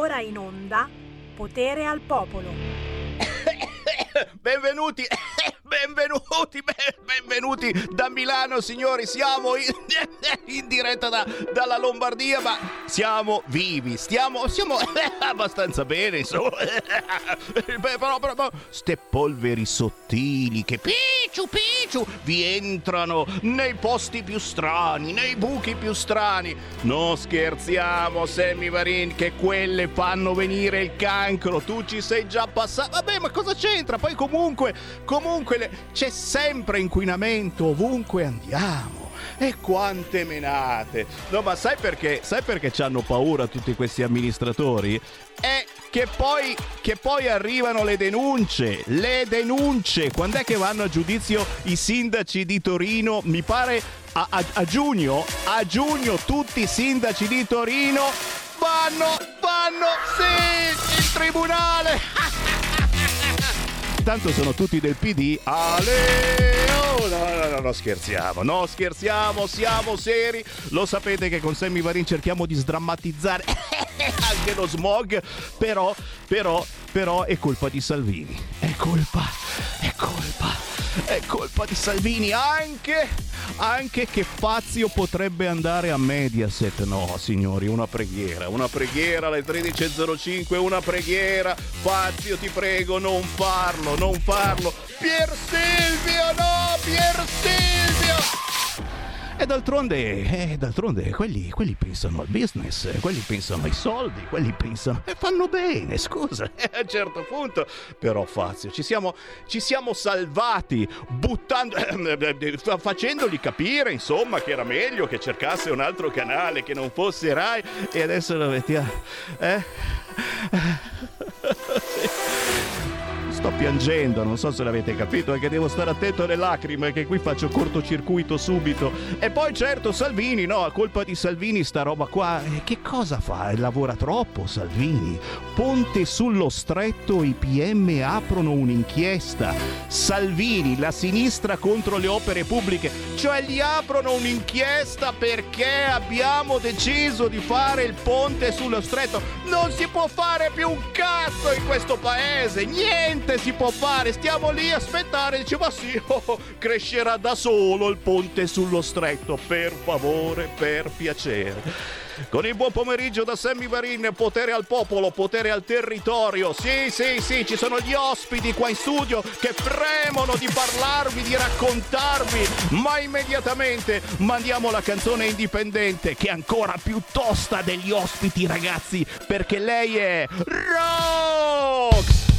ora in onda Potere al Popolo. Benvenuti, benvenuti, benvenuti da Milano signori, siamo in, in diretta da, dalla Lombardia ma siamo vivi, stiamo, siamo abbastanza bene insomma, però, però, però ste polveri sottili che picciu picciu vi entrano nei posti più strani, nei buchi più strani, non scherziamo Sammy Varin che quelle fanno venire il cancro, tu ci sei già passato, vabbè ma cosa c'entra? Poi comunque, comunque le, c'è sempre inquinamento ovunque andiamo. E quante menate! No, ma sai perché? Sai perché ci hanno paura tutti questi amministratori? È che poi, che poi arrivano le denunce, le denunce. Quando è che vanno a giudizio i sindaci di Torino? Mi pare a, a, a giugno, a giugno tutti i sindaci di Torino vanno, vanno, sì, in tribunale. Tanto sono tutti del PD. Ale! Oh, no, no, no, no, scherziamo, no, scherziamo, siamo seri. Lo sapete che con Sammy Varin cerchiamo di sdrammatizzare anche lo smog, però, però, però è colpa di Salvini. È colpa, è colpa, è colpa di Salvini anche anche che Fazio potrebbe andare a Mediaset. No, signori, una preghiera, una preghiera alle 13.05, una preghiera. Fazio, ti prego, non farlo, non farlo. Pier Silvio, no, Pier Silvio! E d'altronde, eh, d'altronde quelli, quelli, pensano al business, quelli pensano ai soldi, quelli pensano e fanno bene, scusa, a un certo punto. Però Fazio, ci siamo, ci siamo salvati buttando, eh, facendogli capire, insomma, che era meglio che cercasse un altro canale che non fosse Rai e adesso lo mettiamo. Eh? Sto piangendo, non so se l'avete capito, è che devo stare attento alle lacrime, che qui faccio cortocircuito subito. E poi certo Salvini, no, a colpa di Salvini sta roba qua. Eh, che cosa fa? Lavora troppo Salvini. Ponte sullo stretto, i PM aprono un'inchiesta. Salvini, la sinistra contro le opere pubbliche, cioè gli aprono un'inchiesta perché abbiamo deciso di fare il ponte sullo stretto. Non si può fare più un cazzo in questo paese, niente niente si può fare, stiamo lì a aspettare, dice ma sì, oh, crescerà da solo il ponte sullo stretto, per favore, per piacere. Con il buon pomeriggio da Sammy Varin, potere al popolo, potere al territorio. Sì, sì, sì, ci sono gli ospiti qua in studio che premono di parlarvi, di raccontarvi, ma immediatamente mandiamo la canzone indipendente che è ancora più tosta degli ospiti, ragazzi, perché lei è Rox!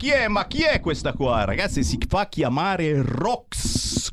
Chi è? Ma chi è questa qua? Ragazzi, si fa chiamare Rox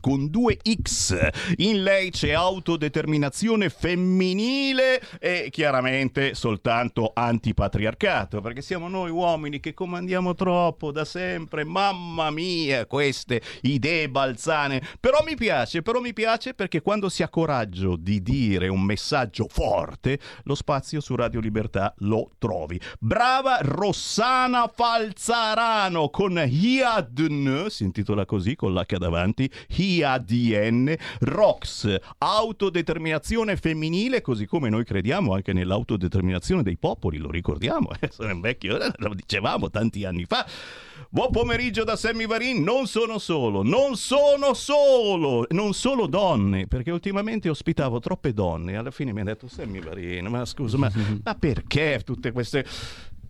con due X. In lei c'è autodeterminazione femminile e chiaramente soltanto antipatriarcato, perché siamo noi uomini che comandiamo troppo da sempre. Mamma mia, queste idee balzane. Però mi piace, però mi piace perché quando si ha coraggio di dire un messaggio forte, lo spazio su Radio Libertà lo trovi. Brava Rossana Falzarano con Hiadn, si intitola così con l'H davanti, Hiadn, Rox, autodeterminazione femminile, così come noi crediamo anche nell'autodeterminazione dei popoli, lo ricordiamo, eh? sono un vecchio, lo dicevamo tanti anni fa. Buon pomeriggio da Sammy Varin, non sono solo, non sono solo, non solo donne, perché ultimamente ospitavo troppe donne, alla fine mi ha detto Sammy Varin, ma scusa, ma, ma perché tutte queste...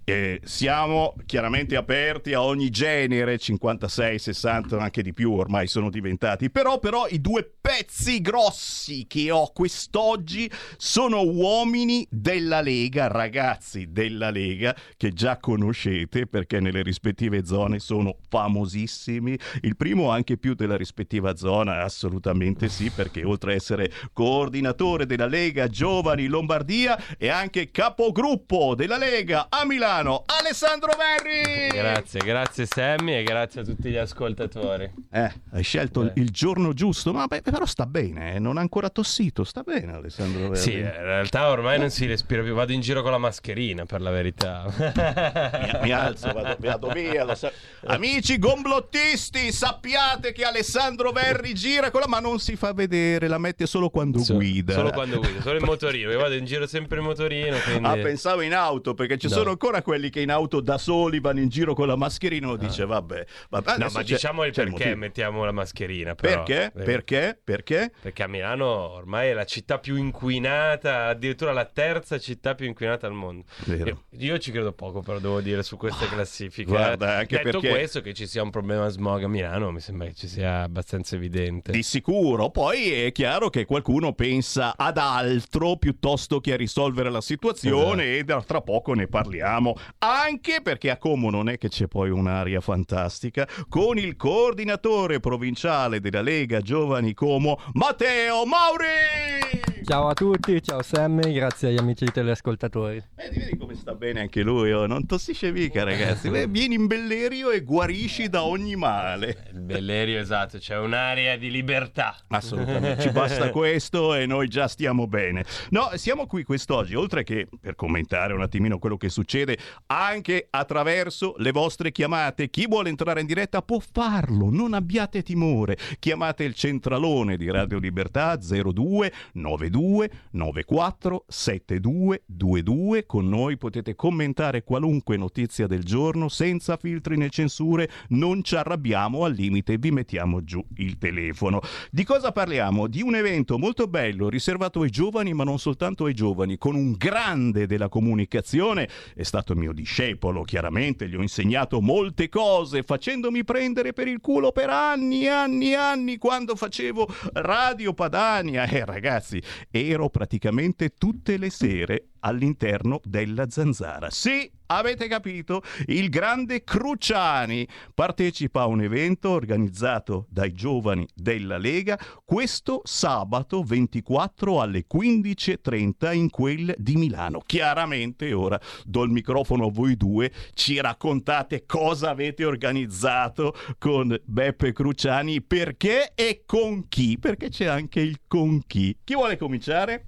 Eh, siamo chiaramente aperti a ogni genere, 56, 60, anche di più ormai sono diventati, però, però i due pezzi grossi che ho quest'oggi sono uomini della Lega, ragazzi della Lega che già conoscete perché nelle rispettive zone sono famosissimi. Il primo anche più della rispettiva zona, assolutamente sì, perché oltre a essere coordinatore della Lega Giovani Lombardia è anche capogruppo della Lega a Milano Milano, Alessandro Verri! Grazie, grazie Sammy e grazie a tutti gli ascoltatori. Eh, hai scelto eh. il giorno giusto, ma beh, però sta bene, eh? non ha ancora tossito, sta bene Alessandro Verri. Sì, in realtà ormai non si respira più, vado in giro con la mascherina per la verità. mi, mi alzo, vado, vado via. Sa- Amici gomblottisti, sappiate che Alessandro Verri gira con la ma non si fa vedere, la mette solo quando so, guida. Solo quando guida, solo in motorino, io vado in giro sempre in motorino. Quindi... Ah, pensavo in auto, perché ci no. sono ancora quelli che in auto da soli vanno in giro con la mascherina, uno dice vabbè. vabbè no, ma diciamo il perché il mettiamo la mascherina. Però. Perché? Eh. Perché? Perché? Perché a Milano ormai è la città più inquinata, addirittura la terza città più inquinata al mondo. Io, io, ci credo poco, però devo dire su queste classifiche. Guarda, anche Detto perché... questo, che ci sia un problema smog a Milano, mi sembra che ci sia abbastanza evidente. Di sicuro. Poi è chiaro che qualcuno pensa ad altro piuttosto che a risolvere la situazione esatto. e tra poco ne parliamo anche perché a Como non è che c'è poi un'aria fantastica, con il coordinatore provinciale della Lega Giovani Como, Matteo Mauri! Ciao a tutti, ciao Sammy, grazie agli amici teleascoltatori. Vedi, vedi come sta bene anche lui, oh? non tossisce mica ragazzi. Beh, vieni in Bellerio e guarisci da ogni male. Il Bellerio, esatto, c'è un'area di libertà. Assolutamente, ci basta questo e noi già stiamo bene. No, siamo qui quest'oggi, oltre che per commentare un attimino quello che succede, anche attraverso le vostre chiamate. Chi vuole entrare in diretta può farlo, non abbiate timore. Chiamate il centralone di Radio Libertà 02 92 02 94 72 22. Con noi potete commentare qualunque notizia del giorno senza filtri né censure. Non ci arrabbiamo, al limite vi mettiamo giù il telefono. Di cosa parliamo? Di un evento molto bello riservato ai giovani, ma non soltanto ai giovani, con un grande della comunicazione. È stato mio discepolo, chiaramente, gli ho insegnato molte cose, facendomi prendere per il culo per anni anni anni quando facevo Radio Padania. Eh ragazzi, ero praticamente tutte le sere all'interno della zanzara. Sì, avete capito? Il grande Cruciani partecipa a un evento organizzato dai giovani della Lega questo sabato 24 alle 15.30 in quel di Milano. Chiaramente ora do il microfono a voi due, ci raccontate cosa avete organizzato con Beppe Cruciani, perché e con chi? Perché c'è anche il con chi. Chi vuole cominciare?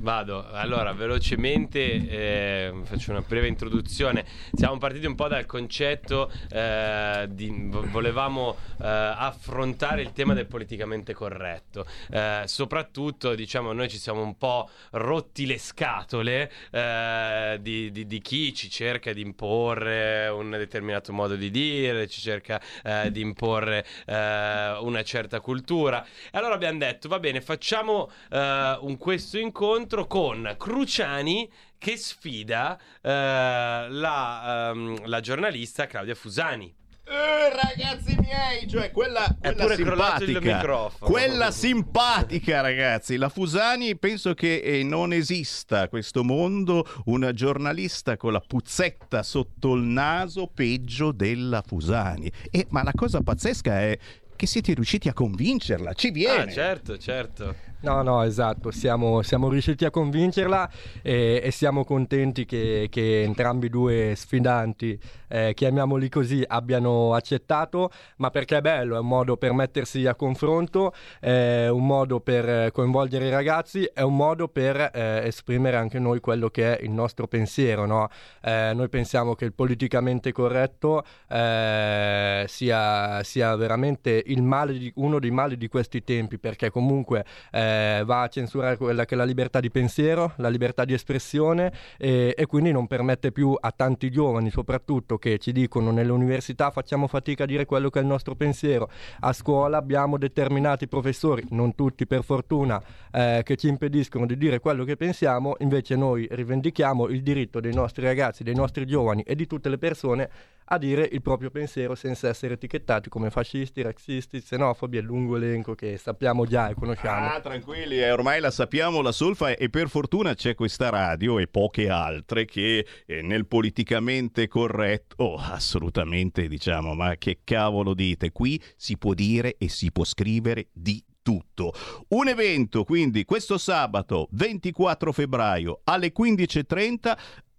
Vado, allora velocemente eh, faccio una breve introduzione. Siamo partiti un po' dal concetto eh, di volevamo eh, affrontare il tema del politicamente corretto. Eh, soprattutto, diciamo, noi ci siamo un po' rotti le scatole eh, di, di, di, chi ci cerca di imporre un determinato modo di dire, ci cerca eh, di imporre una certa cultura. E allora abbiamo detto, va bene, facciamo un, questo incontro incontro con Cruciani che sfida eh, la, um, la, giornalista Claudia Fusani. Eh, ragazzi miei, cioè quella, È quella pure crollato il simpatica, microfono. quella simpatica ragazzi, la Fusani penso che eh, non esista a questo mondo una giornalista con la puzzetta sotto il naso peggio della Fusani. E, ma la cosa pazzesca è che siete riusciti a convincerla, ci viene. Ah, certo, certo. No, no, esatto, siamo, siamo riusciti a convincerla e, e siamo contenti che, che entrambi i due sfidanti, eh, chiamiamoli così, abbiano accettato, ma perché è bello, è un modo per mettersi a confronto, è un modo per coinvolgere i ragazzi, è un modo per eh, esprimere anche noi quello che è il nostro pensiero. No? Eh, noi pensiamo che il politicamente corretto eh, sia, sia veramente male di, uno dei mali di questi tempi, perché comunque eh, va a censurare quella che è la libertà di pensiero, la libertà di espressione e, e quindi non permette più a tanti giovani, soprattutto che ci dicono nelle università facciamo fatica a dire quello che è il nostro pensiero, a scuola abbiamo determinati professori, non tutti per fortuna, eh, che ci impediscono di dire quello che pensiamo, invece noi rivendichiamo il diritto dei nostri ragazzi, dei nostri giovani e di tutte le persone a dire il proprio pensiero senza essere etichettati come fascisti, razzisti, xenofobi, è lungo elenco che sappiamo già e conosciamo. Ah, tranquilli, eh, ormai la sappiamo la solfa e per fortuna c'è questa radio e poche altre che eh, nel politicamente corretto, oh, assolutamente diciamo, ma che cavolo dite, qui si può dire e si può scrivere di tutto. Un evento quindi questo sabato 24 febbraio alle 15.30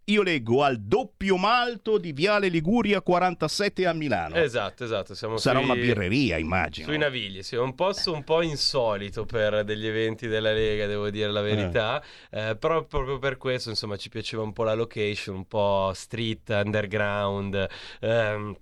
io leggo al doppio malto di Viale Liguria 47 a Milano. Esatto, esatto. Siamo Sarà sui- una birreria, immagino. Sui Navigli, sì, è un posto un po' insolito per degli eventi della Lega, devo dire la verità, Eh, però proprio per questo, insomma, ci piaceva un po' la location, un po' street, underground, ehm,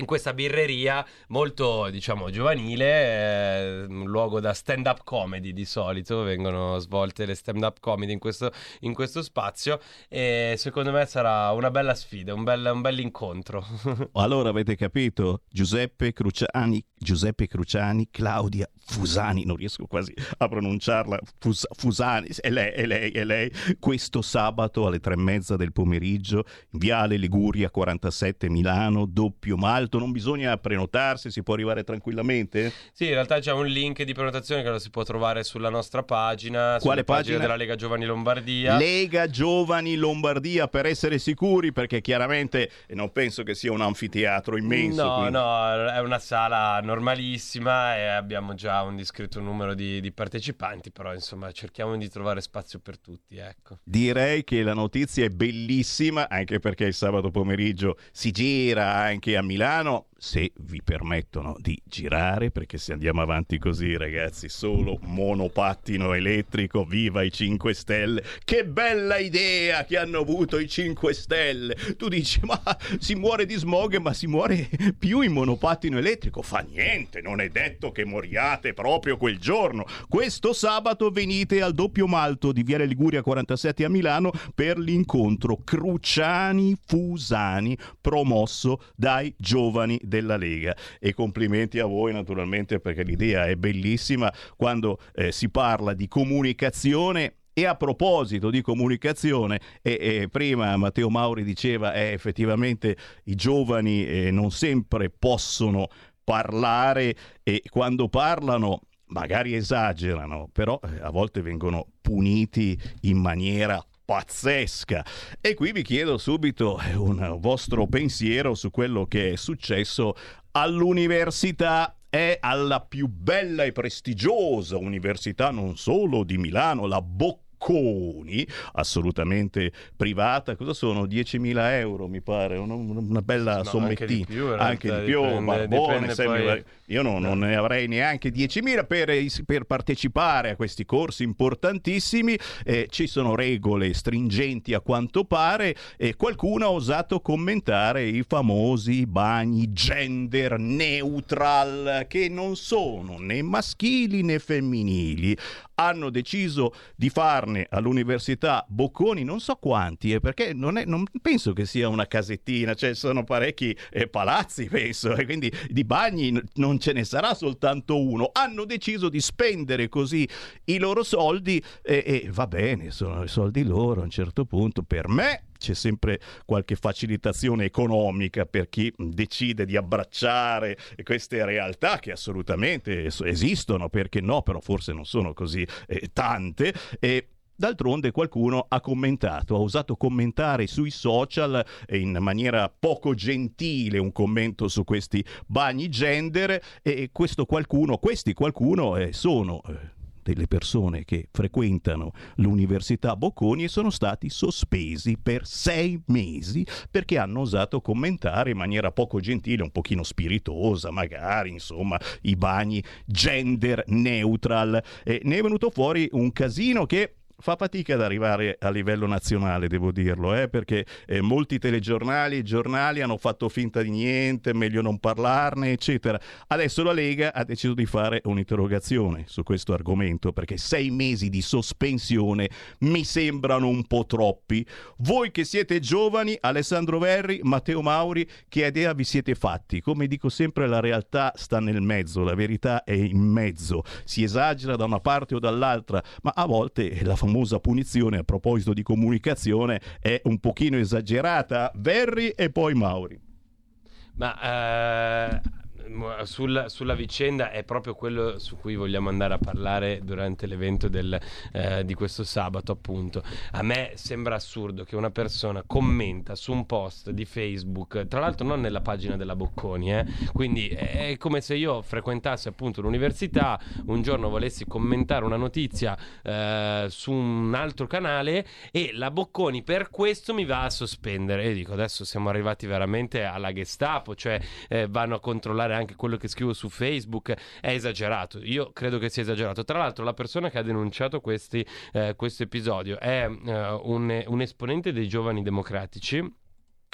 in questa birreria molto, diciamo, giovanile, eh, un luogo da stand-up comedy di solito, vengono svolte le stand-up comedy in questo, in questo spazio e secondo me sarà una bella sfida, un bel, un bell'incontro. Allora avete capito? Giuseppe Cruciani, Giuseppe Cruciani, Claudia Fusani, non riesco quasi a pronunciarla, Fus- Fusani, è lei, è lei, è lei, questo sabato alle tre e mezza del pomeriggio, Viale Liguria 47 Milano, doppio malto, non bisogna prenotarsi, si può arrivare tranquillamente? Sì, in realtà c'è un link di prenotazione che lo si può trovare sulla nostra pagina, Quale pagine pagina? della Lega Giovani Lombardia. Lega Giovani Lombardia per essere sicuri perché chiaramente non penso che sia un anfiteatro immenso. No, quindi- no, è una sala normalissima e abbiamo già un discreto numero di, di partecipanti, però insomma cerchiamo di trovare spazio per tutti, ecco. Direi che la notizia è bellissima, anche perché il sabato pomeriggio si gira anche a Milano, se vi permettono di girare, perché se andiamo avanti così, ragazzi, solo monopattino elettrico, viva i 5 Stelle. Che bella idea che hanno avuto i 5 Stelle. Tu dici, ma si muore di smog, ma si muore più in monopattino elettrico. Fa niente, non è detto che moriate proprio quel giorno. Questo sabato venite al doppio malto di Viale Liguria 47 a Milano per l'incontro Cruciani Fusani promosso dai giovani della Lega. E complimenti a voi naturalmente perché l'idea è bellissima quando eh, si parla di comunicazione e a proposito di comunicazione, e, e prima Matteo Mauri diceva eh, effettivamente i giovani eh, non sempre possono parlare e quando parlano magari esagerano, però eh, a volte vengono puniti in maniera pazzesca. E qui vi chiedo subito eh, un vostro pensiero su quello che è successo all'università è alla più bella e prestigiosa università non solo di Milano, la Bocconi, assolutamente privata. Cosa sono? 10.000 euro mi pare, una, una bella No, sommettina. anche di più, Anche di più, dipende- dipende io non, non ne avrei neanche 10.000 per, per partecipare a questi corsi importantissimi. Eh, ci sono regole stringenti a quanto pare e qualcuno ha osato commentare i famosi bagni gender neutral che non sono né maschili né femminili. Hanno deciso di farne all'Università Bocconi non so quanti, eh, perché non, è- non penso che sia una casettina, cioè sono parecchi eh, palazzi, penso, e quindi di bagni non ce ne sarà soltanto uno. Hanno deciso di spendere così i loro soldi e, e va bene, sono i soldi loro a un certo punto. Per me c'è sempre qualche facilitazione economica per chi decide di abbracciare queste realtà che assolutamente esistono, perché no, però forse non sono così eh, tante. E D'altronde qualcuno ha commentato, ha osato commentare sui social in maniera poco gentile un commento su questi bagni gender e questo qualcuno, questi qualcuno eh, sono eh, delle persone che frequentano l'Università Bocconi e sono stati sospesi per sei mesi perché hanno osato commentare in maniera poco gentile, un pochino spiritosa, magari, insomma, i bagni gender neutral. E ne è venuto fuori un casino che fa fatica ad arrivare a livello nazionale, devo dirlo, eh, perché eh, molti telegiornali e giornali hanno fatto finta di niente, meglio non parlarne, eccetera. Adesso la Lega ha deciso di fare un'interrogazione su questo argomento, perché sei mesi di sospensione mi sembrano un po' troppi. Voi che siete giovani, Alessandro Verri, Matteo Mauri, che idea vi siete fatti? Come dico sempre, la realtà sta nel mezzo, la verità è in mezzo. Si esagera da una parte o dall'altra, ma a volte la famosa famosa punizione a proposito di comunicazione è un pochino esagerata. Verri e poi Mauri. Ma eh, sulla, sulla, vicenda è proprio quello su cui vogliamo andare a parlare durante l'evento del, eh, di questo sabato, appunto. A me sembra assurdo che una persona commenta su un post di Facebook, tra l'altro non nella pagina della Bocconi, eh? quindi è come se io frequentassi appunto l'università, un giorno volessi commentare una notizia eh, su un altro canale e la Bocconi per questo mi va a sospendere. E dico, adesso siamo arrivati veramente alla Gestapo, cioè eh, vanno a controllare anche quello che scrivo su Facebook è esagerato. Io credo che sia esagerato. Tra l'altro, la persona che ha denunciato questi, eh, questo episodio è eh, un, un esponente dei giovani democratici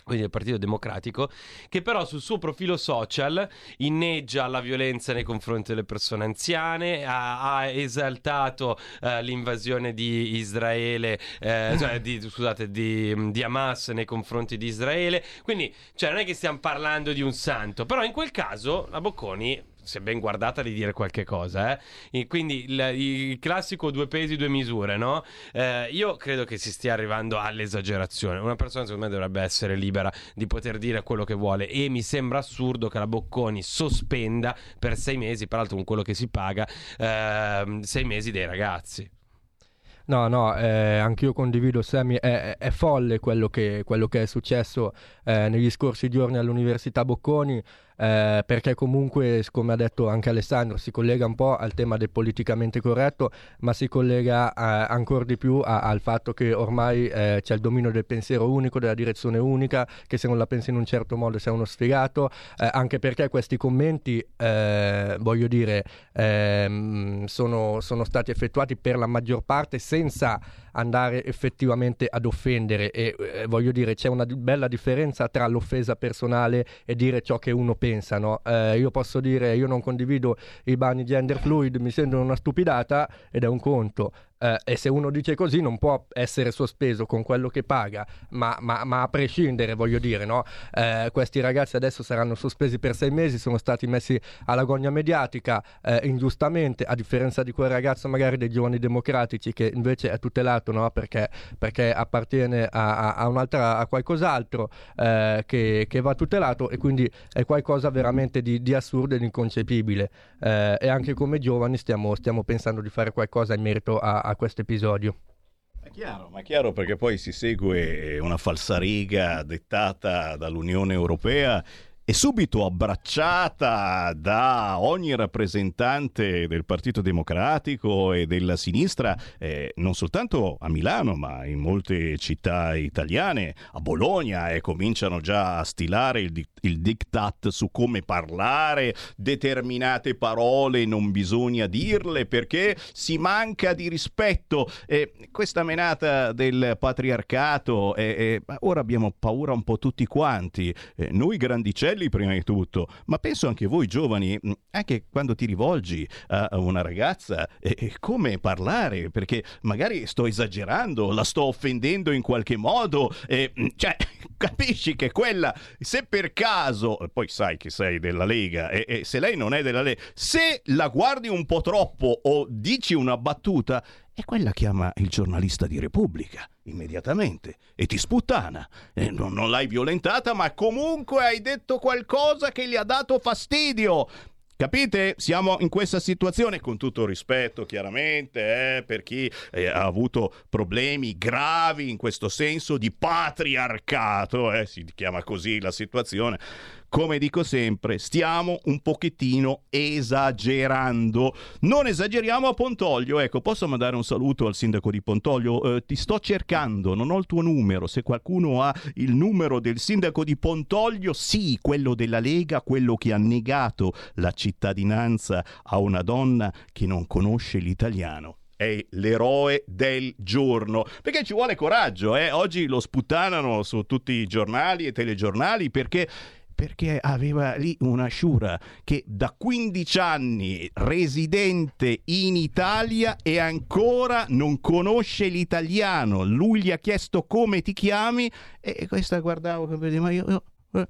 quindi del Partito Democratico, che però sul suo profilo social inneggia la violenza nei confronti delle persone anziane, ha, ha esaltato uh, l'invasione di Israele, eh, cioè di, scusate, di, di, Hamas nei confronti di Israele. Quindi, cioè, non è che stiamo parlando di un santo, però in quel caso la Bocconi se ben guardata, di dire qualche cosa. Eh? quindi il, il, classico due pesi, due misure, no? Eh, io credo che si stia arrivando all'esagerazione. Una persona, secondo me, dovrebbe essere libera di poter dire quello che vuole. E mi sembra assurdo che la Bocconi sospenda per sei mesi, peraltro con quello che si paga, eh, sei mesi dei ragazzi. No, no, eh, anch'io condivido Sammy, è, è folle quello che, quello che, è successo eh, negli scorsi giorni all'Università Bocconi eh, perché comunque, come ha detto anche Alessandro, si collega un po' al tema del politicamente corretto, ma si collega eh, ancora di più a, al fatto che ormai eh, c'è il dominio del pensiero unico, della direzione unica, che se non la pensi in un certo modo sei uno sfigato, eh, anche perché questi commenti, eh, voglio dire, ehm, sono, sono stati effettuati per la maggior parte senza andare effettivamente ad offendere. E eh, voglio dire c'è una bella differenza tra l'offesa personale e dire ciò che uno pensa no? eh, io posso dire io non condivido i bagni gender fluid mi sembrano una stupidata ed è un conto eh, e se uno dice così non può essere sospeso con quello che paga, ma, ma, ma a prescindere voglio dire, no? eh, questi ragazzi adesso saranno sospesi per sei mesi, sono stati messi alla gogna mediatica eh, ingiustamente, a differenza di quel ragazzo magari dei giovani democratici che invece è tutelato no? perché, perché, appartiene a, a, un'altra, a qualcos'altro eh, che, che, va tutelato e quindi è qualcosa veramente di, di assurdo ed inconcepibile eh, e anche come giovani stiamo, stiamo pensando di fare qualcosa in merito a, a questo episodio. È chiaro, ma è chiaro perché poi si segue una falsariga dettata dall'Unione Europea e subito abbracciata da ogni rappresentante del Partito Democratico e della sinistra, eh, non soltanto a Milano, ma in molte città italiane, a Bologna, e eh, cominciano già a stilare il, di- il diktat su come parlare, determinate parole non bisogna dirle perché si manca di rispetto. Eh, questa menata del patriarcato, eh, ora abbiamo paura un po' tutti quanti, eh, noi grandicelli fratelli prima di tutto, ma penso anche voi giovani, mm, anche quando ti rivolgi a una ragazza, eh, come parlare, perché magari sto esagerando, la sto offendendo in qualche modo, eh, cioè capisci che quella, se per caso, poi sai che sei della Lega, e, e se lei non è della Lega, se la guardi un po' troppo o dici una battuta, E quella chiama il giornalista di Repubblica immediatamente e ti sputtana. E non, non l'hai violentata, ma comunque hai detto qualcosa che gli ha dato fastidio. Capite? Siamo in questa situazione con tutto rispetto, chiaramente, eh, per chi eh, ha avuto problemi gravi in questo senso di patriarcato, eh, si chiama così la situazione come dico sempre, stiamo un pochettino esagerando. Non esageriamo a Pontoglio. Ecco, posso mandare un saluto al sindaco di Pontoglio? Eh, ti sto cercando, non ho il tuo numero. Se qualcuno ha il numero del sindaco di Pontoglio, sì, quello della Lega, quello che ha negato la cittadinanza a una donna che non conosce l'italiano è l'eroe del giorno. Perché ci vuole coraggio, eh? Oggi lo sputtanano su tutti i giornali e telegiornali perché perché aveva lì una sciura che da 15 anni residente in Italia e ancora non conosce l'italiano. Lui gli ha chiesto come ti chiami e questa guardavo ma io, io eh,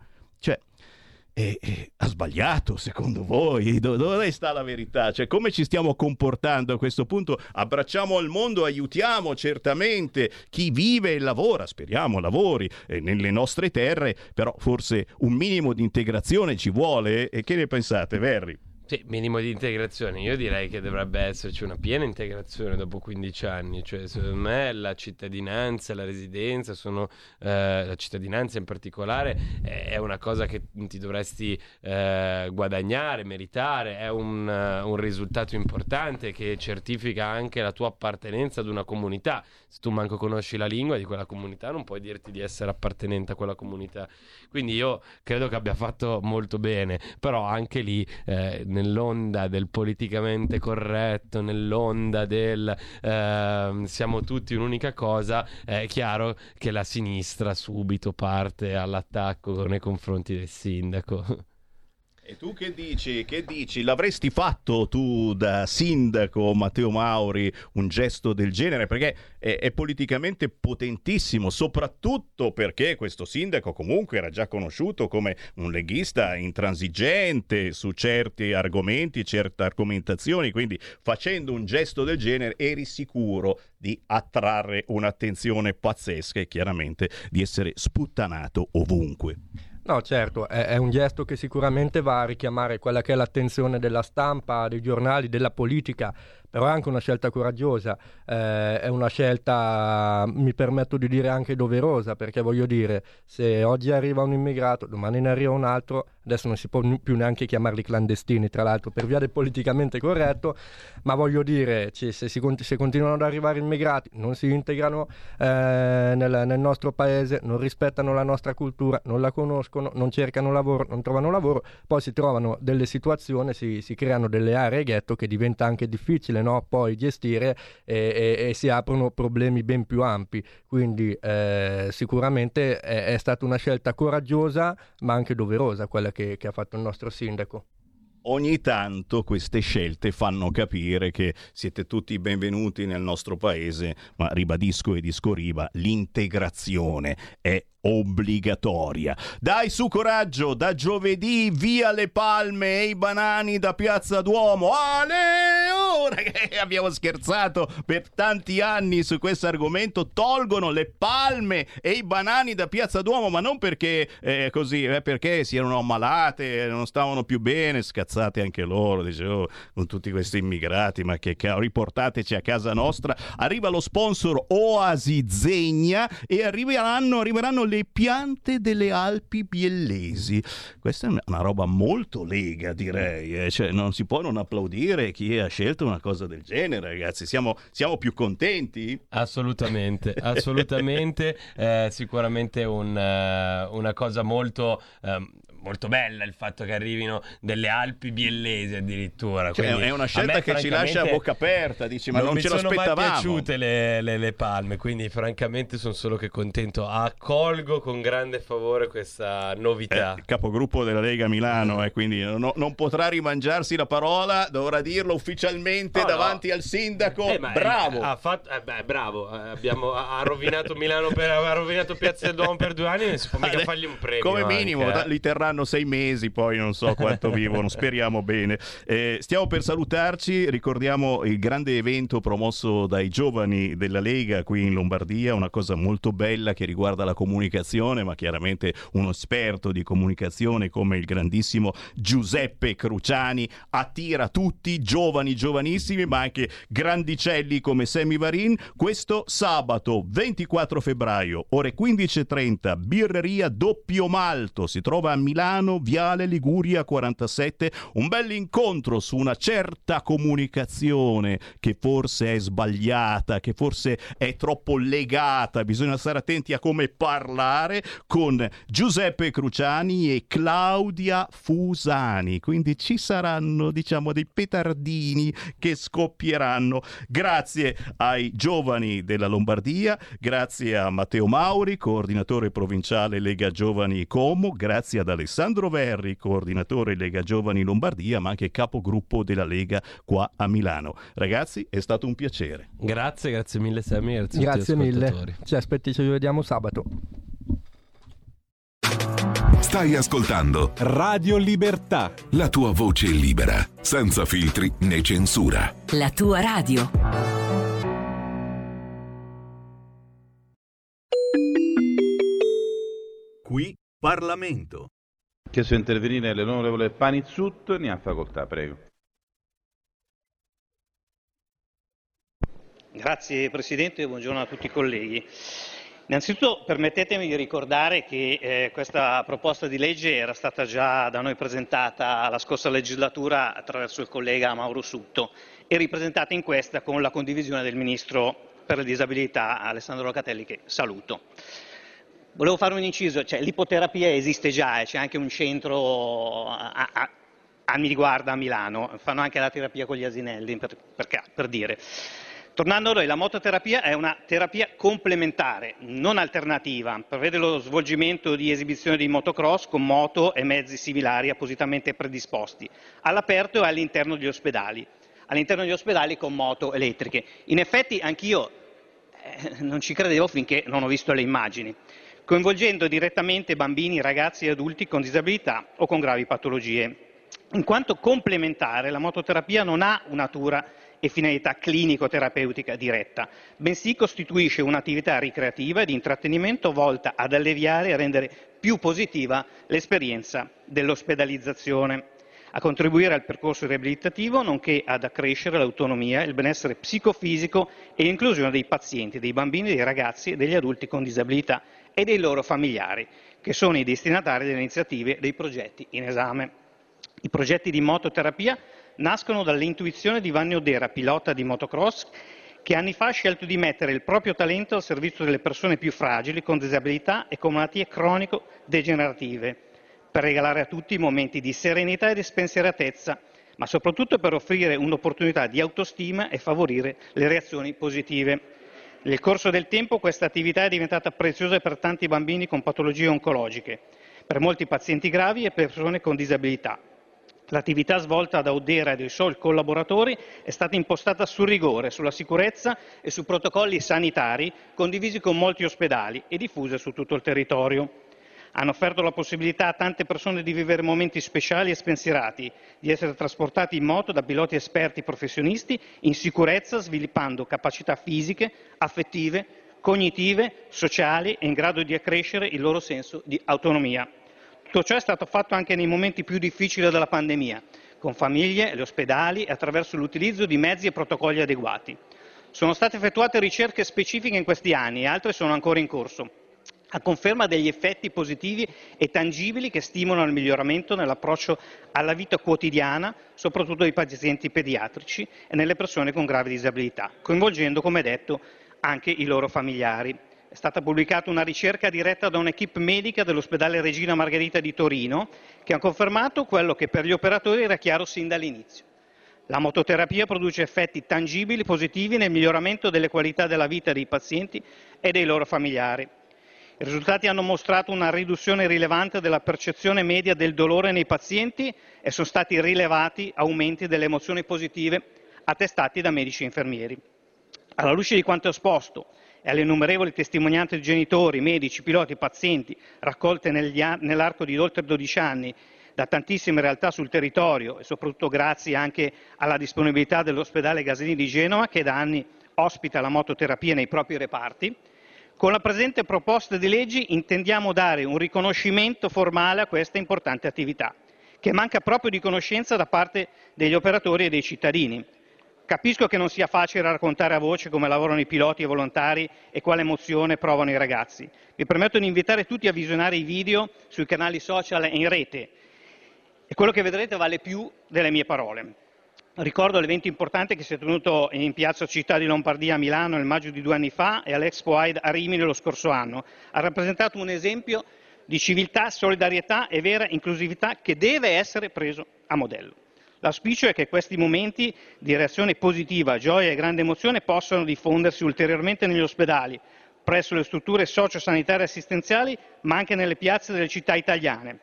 e, e, ha sbagliato secondo voi? Dove sta la verità? Cioè, come ci stiamo comportando a questo punto? Abbracciamo il mondo, aiutiamo certamente chi vive e lavora, speriamo lavori eh, nelle nostre terre, però forse un minimo di integrazione ci vuole. E che ne pensate, Verri? Sì, minimo di integrazione. Io direi che dovrebbe esserci una piena integrazione dopo 15 anni. Cioè, secondo me la cittadinanza, la residenza, sono, eh, la cittadinanza in particolare è una cosa che ti dovresti eh, guadagnare, meritare. È un, uh, un, risultato importante che certifica anche la tua appartenenza ad una comunità. Se tu manco conosci la lingua di quella comunità, non puoi dirti di essere appartenente a quella comunità. Quindi io credo che abbia fatto molto bene, però anche lì. Eh, nell'onda del politicamente corretto, nell'onda del eh, siamo tutti un'unica cosa, è chiaro che la sinistra subito parte all'attacco nei confronti del sindaco. E tu che dici? Che dici? L'avresti fatto tu da sindaco Matteo Mauri un gesto del genere? Perché è, è, politicamente potentissimo, soprattutto perché questo sindaco comunque era già conosciuto come un leghista intransigente su certi argomenti, certe argomentazioni, quindi facendo un gesto del genere eri sicuro di attrarre un'attenzione pazzesca e chiaramente di essere sputtanato ovunque. No, certo, è, è, un gesto che sicuramente va a richiamare quella che è l'attenzione della stampa, dei giornali, della politica però è anche una scelta coraggiosa, eh, è una scelta, mi permetto di dire anche doverosa, perché voglio dire, se oggi arriva un immigrato, domani ne arriva un altro, adesso non si può più neanche chiamarli clandestini, tra l'altro, per via del politicamente corretto, ma voglio dire, cioè, se, si, se, continuano ad arrivare immigrati, non si integrano eh, nel, nel nostro paese, non rispettano la nostra cultura, non la conoscono, non cercano lavoro, non trovano lavoro, poi si trovano delle situazioni, si, si creano delle aree ghetto che diventa anche difficile no? poi gestire e, e, e, si aprono problemi ben più ampi. Quindi eh, sicuramente è, è, stata una scelta coraggiosa ma anche doverosa quella che, che ha fatto il nostro sindaco ogni tanto queste scelte fanno capire che siete tutti benvenuti nel nostro paese, ma ribadisco e discoriba, l'integrazione è obbligatoria. Dai su coraggio, da giovedì via le palme e i banani da Piazza Duomo. Ale! Ora che abbiamo scherzato per tanti anni su questo argomento, tolgono le palme e i banani da Piazza Duomo, ma non perché eh, così, eh, perché si erano ammalate, non stavano più bene, scazzate anche loro, dicevo, con tutti questi immigrati, ma che cavolo, riportateci a casa nostra. Arriva lo sponsor Oasi Zegna e arriveranno, arriveranno le le piante delle Alpi biellesi. Questa è una roba molto lega, direi. Eh? Cioè, non si può non applaudire chi ha scelto una cosa del genere, ragazzi. Siamo, siamo più contenti? Assolutamente, assolutamente. eh, sicuramente un, uh, una cosa molto... Um, molto bella il fatto che arrivino delle Alpi biellesi addirittura. Cioè, è una scelta che ci lascia a bocca aperta, dici, ma non, non ce l'aspettavamo. Non mi sono piaciute le, le, le, palme, quindi francamente sono solo che contento. Accolgo con grande favore questa novità. Eh, capogruppo della Lega Milano, eh, quindi no, non potrà rimangiarsi la parola, dovrà dirlo ufficialmente oh, davanti no. al sindaco. Eh, bravo! Ha fatto, eh, beh, bravo, eh, abbiamo, ha rovinato Milano per, ha rovinato Piazza del Duomo per due anni, non si può mica fargli un premio. Come minimo, anche, li terranno vivranno sei mesi, poi non so quanto vivono, speriamo bene. Eh, stiamo per salutarci, ricordiamo il grande evento promosso dai giovani della Lega qui in Lombardia, una cosa molto bella che riguarda la comunicazione, ma chiaramente uno esperto di comunicazione come il grandissimo Giuseppe Cruciani attira tutti, giovani, giovanissimi, ma anche grandicelli come Sammy Varin. Questo sabato 24 febbraio, ore 15.30, birreria Doppio Malto, si trova a Milano, Viale Liguria 47, un bel incontro su una certa comunicazione che forse è sbagliata, che forse è troppo legata, bisogna stare attenti a come parlare con Giuseppe Cruciani e Claudia Fusani. Quindi ci saranno, diciamo, dei petardini che scoppieranno. Grazie ai giovani della Lombardia, grazie a Matteo Mauri, coordinatore provinciale Lega Giovani Como, grazie ad Alessandro Verri, coordinatore Lega Giovani Lombardia, ma anche capogruppo della Lega qua a Milano. Ragazzi, è stato un piacere. Grazie, grazie mille Sammy, grazie, grazie mille. Ci aspetti, ci rivediamo sabato. Stai ascoltando Radio Libertà. La tua voce libera, senza filtri né censura. La tua radio. Qui Parlamento. Chiesto di intervenire l'onorevole Panizzut, ne ha facoltà, prego. Grazie Presidente, buongiorno a tutti i colleghi. Innanzitutto permettetemi di ricordare che eh, questa proposta di legge era stata già da noi presentata la scorsa legislatura attraverso il collega Mauro Sutto e ripresentata in questa con la condivisione del Ministro per le disabilità Alessandro Locatelli che saluto. Volevo fare un inciso, cioè, l'ipoterapia esiste già, eh, c'è anche un centro a, a, a mi riguarda a Milano, fanno anche la terapia con gli asinelli per, per, per dire. Tornando a noi, la mototerapia è una terapia complementare, non alternativa. Prevede lo svolgimento di esibizioni di motocross con moto e mezzi similari appositamente predisposti, all'aperto e all'interno degli ospedali. All'interno degli ospedali con moto elettriche. In effetti anch'io eh, non ci credevo finché non ho visto le immagini, coinvolgendo direttamente bambini, ragazzi e adulti con disabilità o con gravi patologie. In quanto complementare, la mototerapia non ha natura e finalità clinico-terapeutica diretta, bensì costituisce un'attività ricreativa e di intrattenimento volta ad alleviare e rendere più positiva l'esperienza dell'ospedalizzazione, a contribuire al percorso riabilitativo, nonché ad accrescere l'autonomia, il benessere psicofisico e l'inclusione dei pazienti, dei bambini, dei ragazzi e degli adulti con disabilità e dei loro familiari, che sono i destinatari delle iniziative dei progetti in esame. I progetti di mototerapia nascono dall'intuizione di Vanni Odera, pilota di motocross, che anni fa ha scelto di mettere il proprio talento al servizio delle persone più fragili, con disabilità e con malattie cronico-degenerative, per regalare a tutti momenti di serenità e di spensieratezza, ma soprattutto per offrire un'opportunità di autostima e favorire le reazioni positive. Nel corso del tempo questa attività è diventata preziosa per tanti bambini con patologie oncologiche, per molti pazienti gravi e persone con disabilità. L'attività svolta da Odera e dai suoi collaboratori è stata impostata sul rigore, sulla sicurezza e su protocolli sanitari condivisi con molti ospedali e diffuse su tutto il territorio. Hanno offerto la possibilità a tante persone di vivere momenti speciali e spensierati, di essere trasportati in moto da piloti esperti professionisti in sicurezza, sviluppando capacità fisiche, affettive, cognitive, sociali e in grado di accrescere il loro senso di autonomia. Tutto ciò è stato fatto anche nei momenti più difficili della pandemia, con famiglie, gli ospedali e attraverso l'utilizzo di mezzi e protocolli adeguati. Sono state effettuate ricerche specifiche in questi anni e altre sono ancora in corso, a conferma degli effetti positivi e tangibili che stimolano il miglioramento nell'approccio alla vita quotidiana, soprattutto dei pazienti pediatrici e nelle persone con gravi disabilità, coinvolgendo, come detto, anche i loro familiari. È stata pubblicata una ricerca diretta da un'equipe medica dell'ospedale Regina Margherita di Torino che ha confermato quello che per gli operatori era chiaro sin dall'inizio. La mototerapia produce effetti tangibili positivi nel miglioramento delle qualità della vita dei pazienti e dei loro familiari. I risultati hanno mostrato una riduzione rilevante della percezione media del dolore nei pazienti e sono stati rilevati aumenti delle emozioni positive attestati da medici e infermieri. Alla luce di quanto esposto e alle innumerevoli testimonianze di genitori, medici, piloti e pazienti raccolte nell'arco di oltre 12 anni da tantissime realtà sul territorio e soprattutto grazie anche alla disponibilità dell'ospedale Gasini di Genova che da anni ospita la mototerapia nei propri reparti, con la presente proposta di legge intendiamo dare un riconoscimento formale a questa importante attività, che manca proprio di conoscenza da parte degli operatori e dei cittadini. Capisco che non sia facile raccontare a voce come lavorano i piloti e i volontari e quale emozione provano i ragazzi. Mi permetto di invitare tutti a visionare i video sui canali social e in rete e quello che vedrete vale più delle mie parole. Ricordo l'evento importante che si è tenuto in piazza Città di Lombardia a Milano nel maggio di due anni fa e all'Expo Aid a Rimini lo scorso anno. Ha rappresentato un esempio di civiltà, solidarietà e vera inclusività che deve essere preso a modello. L'auspicio è che questi momenti di reazione positiva, gioia e grande emozione possano diffondersi ulteriormente negli ospedali, presso le strutture sociosanitarie assistenziali, ma anche nelle piazze delle città italiane,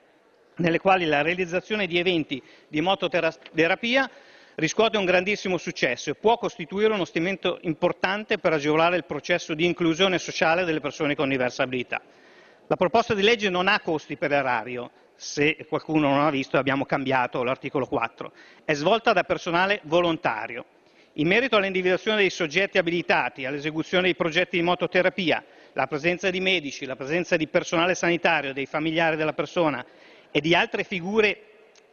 nelle quali la realizzazione di eventi di mototerapia riscuote un grandissimo successo e può costituire uno strumento importante per agevolare il processo di inclusione sociale delle persone con diversa abilità. La proposta di legge non ha costi per l'erario, se qualcuno non ha visto abbiamo cambiato l'articolo 4, è svolta da personale volontario. In merito all'individuazione dei soggetti abilitati all'esecuzione dei progetti di mototerapia, la presenza di medici, la presenza di personale sanitario, dei familiari della persona e di altre figure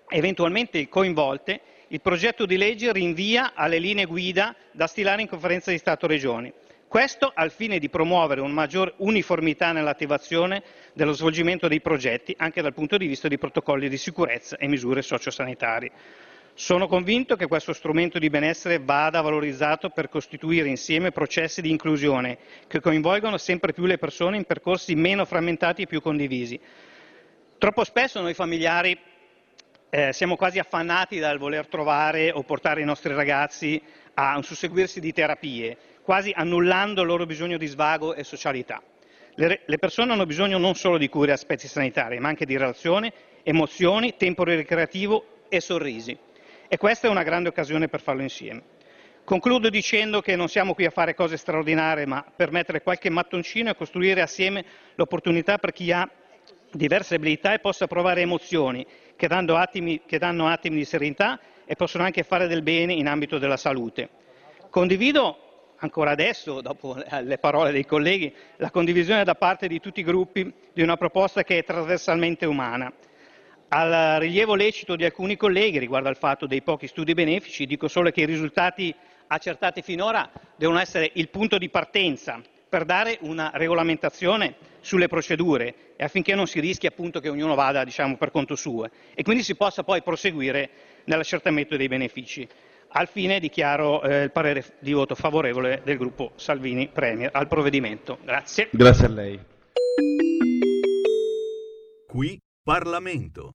eventualmente coinvolte, il progetto di legge rinvia alle linee guida da stilare in conferenza di Stato-Regioni. Questo al fine di promuovere una maggior uniformità nell'attivazione dello svolgimento dei progetti, anche dal punto di vista di protocolli di sicurezza e misure sociosanitarie. Sono convinto che questo strumento di benessere vada valorizzato per costituire insieme processi di inclusione che coinvolgono sempre più le persone in percorsi meno frammentati e più condivisi. Troppo spesso noi familiari eh, siamo quasi affannati dal voler trovare o portare i nostri ragazzi a un susseguirsi di terapie, quasi annullando il loro bisogno di svago e socialità. Le, le persone hanno bisogno non solo di cure e aspetti sanitari, ma anche di relazione, emozioni, tempo ricreativo e sorrisi. E questa è una grande occasione per farlo insieme. Concludo dicendo che non siamo qui a fare cose straordinarie, ma per mettere qualche mattoncino e costruire assieme l'opportunità per chi ha diverse abilità e possa provare emozioni che, attimi, che danno attimi di serenità e possono anche fare del bene in ambito della salute. Condivido ancora adesso, dopo le parole dei colleghi, la condivisione da parte di tutti i gruppi di una proposta che è trasversalmente umana. Al rilievo lecito di alcuni colleghi riguardo al fatto dei pochi studi benefici, dico solo che i risultati accertati finora devono essere il punto di partenza per dare una regolamentazione sulle procedure e affinché non si rischi appunto che ognuno vada diciamo, per conto suo e quindi si possa poi proseguire nell'accertamento dei benefici. Al fine dichiaro eh, il parere di voto favorevole del gruppo Salvini Premier al provvedimento. Grazie. Grazie a lei. Qui Parlamento.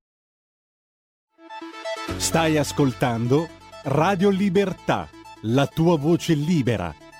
Stai ascoltando Radio Libertà, la tua voce libera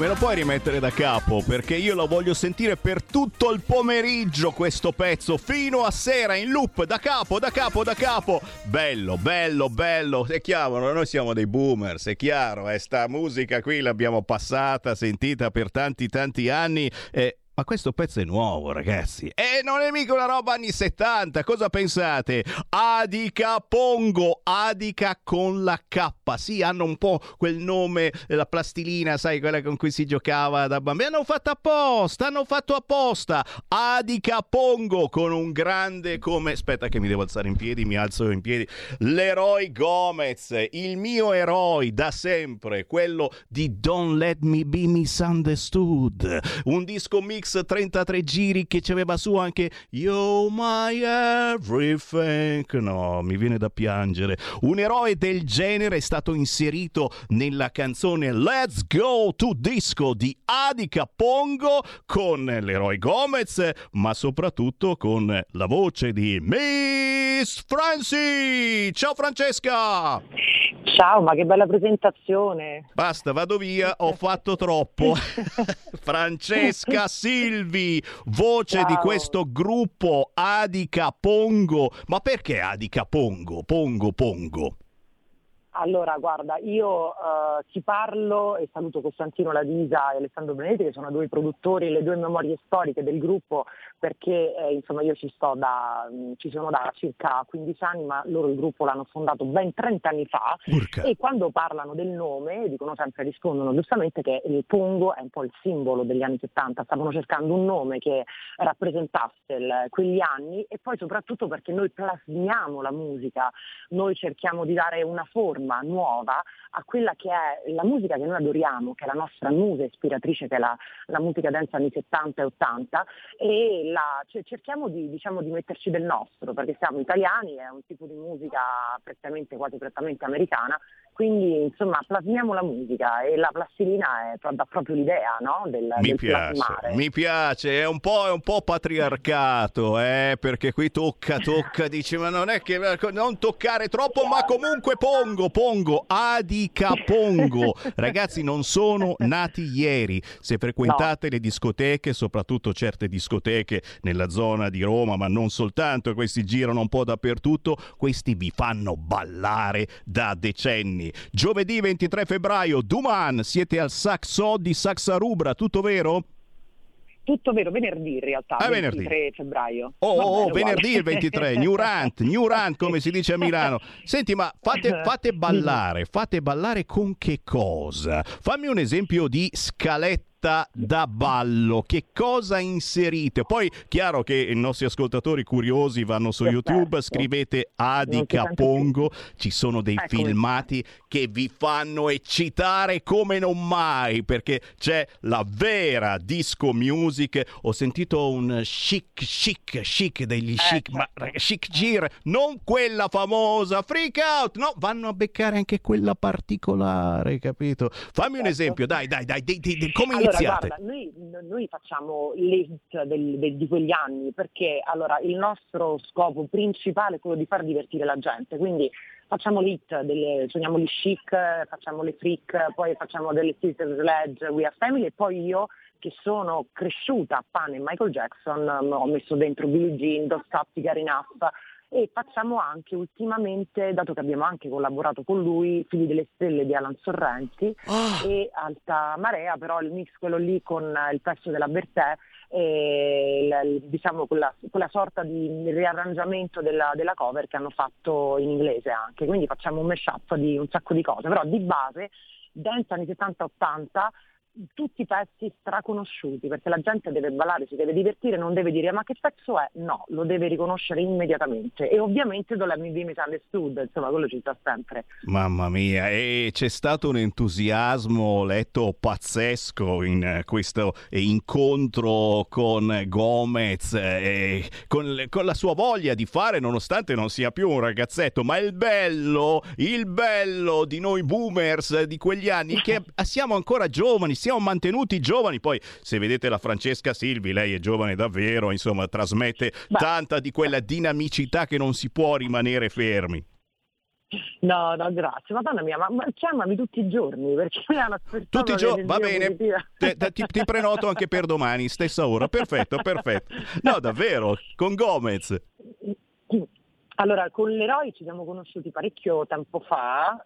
Me lo puoi rimettere da capo perché io lo voglio sentire per tutto il pomeriggio questo pezzo fino a sera in loop da capo, da capo, da capo. Bello, bello, bello. È chiaro, noi siamo dei boomers, è chiaro, eh, sta musica qui l'abbiamo passata, sentita per tanti tanti anni e ma questo pezzo è nuovo, ragazzi. E non è mica una roba anni 70. Cosa pensate? Adica Pongo, Adica con la K. Sì, hanno un po' quel nome, la plastilina, sai, quella con cui si giocava da bambino. Hanno fatto apposta, hanno fatto apposta. Adica Pongo con un grande come... Aspetta che mi devo alzare in piedi, mi alzo in piedi. L'eroe Gomez, il mio eroe da sempre, quello di Don't Let Me Be Misunderstood. Un disco mix 33 giri che ci aveva su anche You My Everything. No, mi viene da piangere. Un eroe del genere è stato inserito nella canzone Let's Go to Disco di Adica Pongo con l'eroe Gomez, ma soprattutto con la voce di Miss Franci. Ciao Francesca! Ciao, ma che bella presentazione. Basta, vado via, ho fatto troppo. Francesca Silvi, voce Ciao. di questo gruppo Adica Pongo. Ma perché Adica Pongo? Pongo, Pongo. Allora, guarda, io eh, ti parlo e saluto Costantino Ladisa e Alessandro Benedetti, che sono due produttori, le due memorie storiche del gruppo, perché eh, insomma io ci sto da, mh, ci sono da circa 15 anni, ma loro il gruppo l'hanno fondato ben 30 anni fa Urca. e quando parlano del nome dicono sempre, rispondono giustamente che il Pongo è un po' il simbolo degli anni 70, stavano cercando un nome che rappresentasse il- quegli anni e poi soprattutto perché noi plasmiamo la musica, noi cerchiamo di dare una forma nuova a quella che è la musica che noi adoriamo, che è la nostra musa ispiratrice, che è la, la musica dance anni 70 e 80 e la- cioè, cerchiamo di, diciamo, di metterci del nostro, perché siamo italiani, è un tipo di musica prettamente, quasi prettamente americana, quindi insomma plasmiamo la musica e la plastilina è, dà proprio l'idea no? del, Mi del piace, plasmare. mi piace, è un po', è un po' patriarcato, eh, perché qui tocca, tocca, dice, ma non è che non toccare troppo, ma comunque pongo, pongo, adica pongo. Ragazzi, non sono nati ieri. Se frequentate le discoteche, soprattutto certe discoteche nella zona di Roma, ma non soltanto, questi girano un po' dappertutto, questi vi fanno ballare da decenni. Giovedì 23 febbraio, Duman, siete al Saxo di Saxarubra, tutto vero? Tutto vero, venerdì in realtà, Ah, 23 venerdì. febbraio. Oh, oh, oh, venerdì il uguale. 23, New Rant, New Rant come si dice a Milano. Senti, ma fate, fate ballare, fate ballare con che cosa? Fammi un esempio di scaletta da ballo, che cosa inserite? Poi chiaro che i nostri ascoltatori curiosi vanno su. YouTube, scrivete Adica Non si sente Pongo, ci sono dei filmati che vi fanno eccitare come non mai, perché c'è la vera disco music. Ho sentito un chic, chic, chic degli chic, ma chic gir, non quella famosa freak out, no, vanno a beccare anche quella particolare, capito? Fammi un esempio, dai, dai, dai, di, di- di- come Allora, iniziate? guarda, noi, noi facciamo le hit del- di quegli anni perché allora, il nostro scopo principale è quello di far divertire la gente, quindi facciamo le hit, delle, suoniamo gli chic, facciamo le freak, poi facciamo delle Sister Sledge, We Are Family e poi io che sono cresciuta a pane Michael Jackson, ho messo dentro Billie Jean, Don't Stop, Enough e facciamo anche ultimamente, dato che abbiamo anche collaborato con lui, Figli delle Stelle di Alan Sorrenti Ah, e Alta Marea, però il mix quello lì con il pezzo della Bertè e il- il- diciamo quella, quella sorta di riarrangiamento della, della cover che hanno fatto in inglese anche, quindi facciamo un mashup di un sacco di cose, però di base dance anni 70-80, tutti pezzi straconosciuti, perché la gente deve ballare, si deve divertire, non deve dire ma che pezzo è? No, lo deve riconoscere immediatamente. E ovviamente Do Let Me Be Misunderstood, insomma quello ci sta sempre. Mamma mia, e c'è stato un entusiasmo, letto, pazzesco in eh, questo incontro con Gomez, eh, con, con la sua voglia di fare, nonostante non sia più un ragazzetto, ma il bello, il bello di noi boomers di quegli anni, che siamo ancora giovani, siamo mantenuti giovani. Poi, se vedete la Francesca Silvi, lei è giovane davvero, insomma, trasmette tanta di quella dinamicità che non si può rimanere fermi. No, no, grazie. Madonna mia, ma, ma chiamami tutti i giorni perché hanno aspettato Tutti i giorni, va bene. Te- te- ti, ti prenoto anche per domani, stessa ora. Perfetto, perfetto. No, davvero, con Gomez. Allora, con l'Eroi ci siamo conosciuti parecchio tempo fa,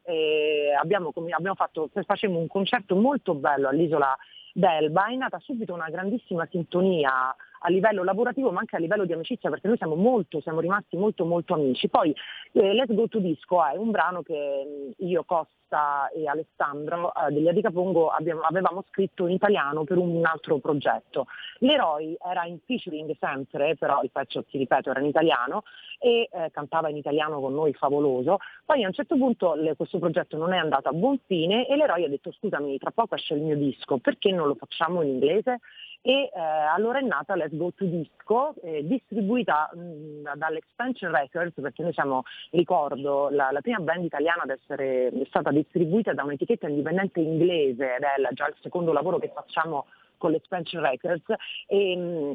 abbiamo, abbiamo fatto, facemmo un concerto molto bello all'isola d'Elba, è nata subito una grandissima sintonia a livello lavorativo ma anche a livello di amicizia perché noi siamo molto, siamo rimasti molto molto amici. Poi eh, Let's Go to Disco è un brano che io, Costa e Alessandro eh, degli Adica Pongo abbiamo- avevamo scritto in italiano per un altro progetto. L'Eroi era in featuring sempre, però il pezzo, ti ripeto, era in italiano e eh, cantava in italiano con noi favoloso. Poi a un certo punto le- questo progetto non è andato a buon fine e l'Eroi ha detto scusami, tra poco esce il mio disco, perché non lo facciamo in inglese? E eh, allora è nata Let's Go to Disco, eh, distribuita mh, dall'Expansion Records, perché noi siamo, ricordo, la, la prima band italiana ad essere stata distribuita da un'etichetta indipendente inglese ed è la- già il secondo lavoro che facciamo con l'Expansion Records. E, mh,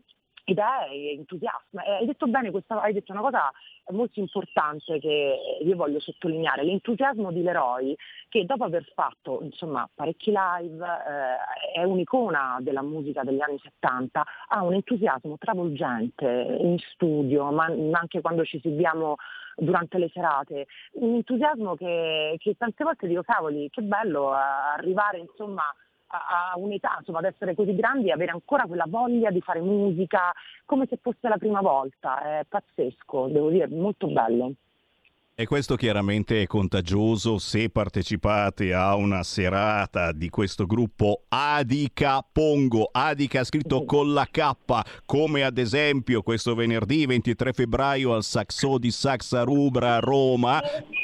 ed è entusiasmo. Eh, Hai detto bene, questa, hai detto una cosa molto importante che io voglio sottolineare, l'entusiasmo di Leroy che dopo aver fatto insomma, parecchi live, eh, è un'icona della musica degli anni 70, ha un entusiasmo travolgente in studio, ma anche quando ci esibiamo durante le serate, un entusiasmo che, che tante volte dico cavoli, che bello eh, arrivare insomma a a un'età, insomma, ad essere così grandi e avere ancora quella voglia di fare musica come se fosse la prima volta. È pazzesco, devo dire, molto bello. E questo chiaramente è contagioso? Se partecipate a una serata di questo gruppo Adica Pongo, Adica scritto con la K, come ad esempio questo venerdì 23 febbraio al Saxo di Saxa Rubra a Roma.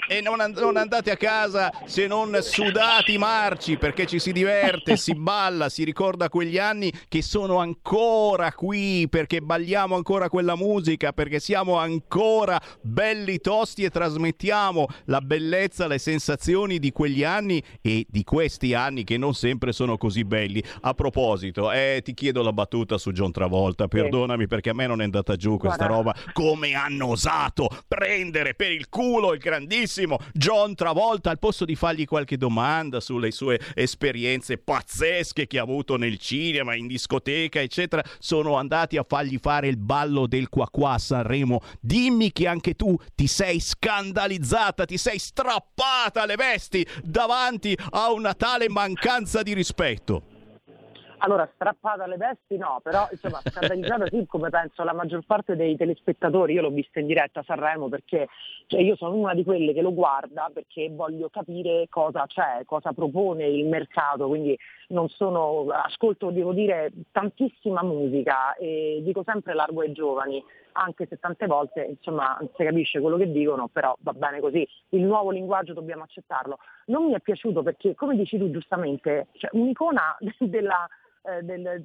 E non, and- non andate a casa se non sudati marci perché ci si diverte, si balla, si ricorda quegli anni che sono ancora qui perché balliamo ancora quella musica, perché siamo ancora belli tosti e trasmettiamo la bellezza, le sensazioni di quegli anni e di questi anni che non sempre sono così belli. A proposito, eh, ti chiedo la battuta su John Travolta, perdonami perché a me non è andata giù questa Guarda. roba. Come hanno osato prendere per il culo il grandissimo John Travolta al posto di fargli qualche domanda sulle sue esperienze pazzesche che ha avuto nel cinema, in discoteca, eccetera, sono andati a fargli fare il ballo del qua qua a Sanremo. Dimmi che anche tu ti sei scandalizzata, ti sei strappata le vesti davanti a una tale mancanza di rispetto. Allora, strappata alle vesti no, però insomma scandalizzata sì, come penso la maggior parte dei telespettatori, io l'ho vista in diretta a Sanremo perché cioè, io sono una di quelle che lo guarda perché voglio capire cosa c'è, cosa propone il mercato, quindi non sono, ascolto, devo dire, tantissima musica e dico sempre largo ai giovani, anche se tante volte insomma si capisce quello che dicono, però va bene così, il nuovo linguaggio dobbiamo accettarlo. Non mi è piaciuto perché, come dici tu giustamente, cioè, un'icona della eh, del,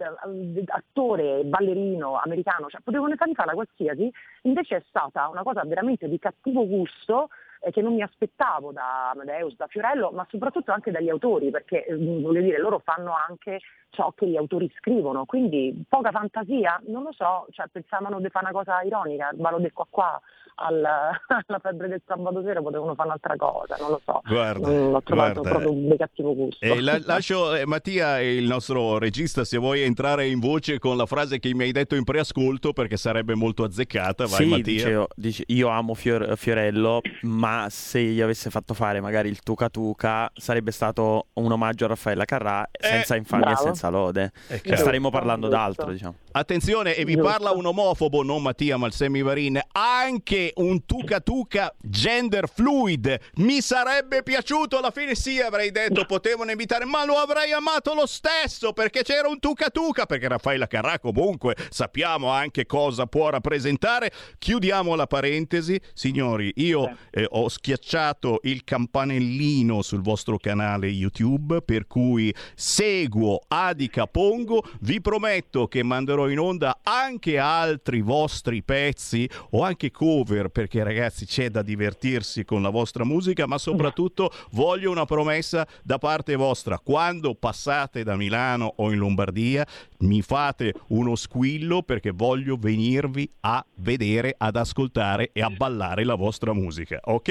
ballerino americano, cioè potevano fargli fare la qualsiasi, invece è stata una cosa veramente di cattivo gusto eh, che non mi aspettavo da Amadeus, da Fiorello, ma soprattutto anche dagli autori, perché eh, voglio dire, loro fanno anche ciò che gli autori scrivono, quindi poca fantasia, non lo so, cioè, pensavano di fare una cosa ironica, il ballo del qua qua al- alla febbre del sabato sera potevano fare un'altra cosa, non lo so. Guarda, Mm, l'ho trovato guarda. proprio di cattivo gusto. E la- lascio eh, Mattia, il nostro regista, se vuoi entrare in voce con la frase che mi hai detto in preascolto perché sarebbe molto azzeccata. Vai sì, Mattia. dicevo, dice- io amo Fior- Fiorello, ma se gli avesse fatto fare magari il Tuca Tuca sarebbe stato un omaggio a Raffaella Carrà senza infamia bravo. e senza lode. Eh, staremo giusto, parlando giusto. d'altro, diciamo. Attenzione, e vi Giusto. parla un omofobo, non Mattia Malsemi Varin, anche un tuca tuca gender fluid. Mi sarebbe piaciuto alla fine sì, avrei detto potevano invitare, ma lo avrei amato lo stesso perché c'era un tuca tuca, perché Raffaella Carrà comunque sappiamo anche cosa può rappresentare. Chiudiamo la parentesi, signori, io eh, ho schiacciato il campanellino sul vostro canale YouTube per cui seguo Adica Pongo, vi prometto che manderò in onda anche altri vostri pezzi o anche cover perché ragazzi c'è da divertirsi con la vostra musica, ma soprattutto voglio una promessa da parte vostra. Quando passate da Milano o in Lombardia, mi fate uno squillo perché voglio venirvi a vedere, ad ascoltare e a ballare la vostra musica, ok?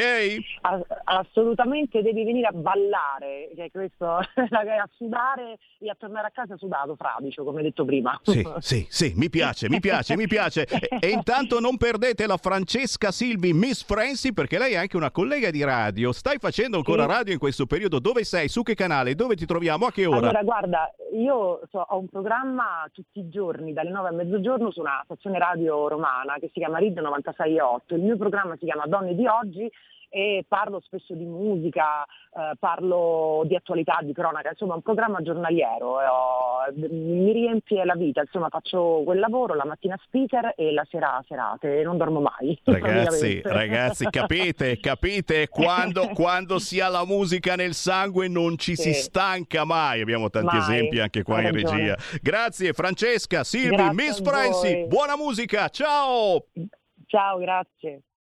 As- assolutamente devi venire a ballare, che è questo, a sudare e a tornare a casa sudato, fradicio, come detto prima. Sì, sì, sì, mi piace, mi piace, mi piace. E, e intanto non perdete la Francesca Silvi, Miss Franci, perché lei è anche una collega di radio. Stai facendo ancora Sì. radio in questo periodo? Dove sei? Su che canale? Dove ti troviamo? A che ora? Allora, guarda, io so- ho un programma tutti i giorni dalle 9 a mezzogiorno su una stazione radio romana che si chiama RID 96.8. Il mio programma si chiama Donne di oggi e parlo spesso di musica, eh, parlo di attualità, di cronaca, insomma un programma giornaliero. e ho- mi riempie la vita, insomma faccio quel lavoro, la mattina speaker e la sera serate e non dormo mai. Ragazzi, ragazzi, capite, capite? Quando, quando si ha la musica nel sangue non ci si Sì. stanca mai. Abbiamo tanti Mai, esempi anche qua in regia. Grazie Francesca, Silvi, Grazie Miss Franci, buona musica, ciao! Ciao, grazie.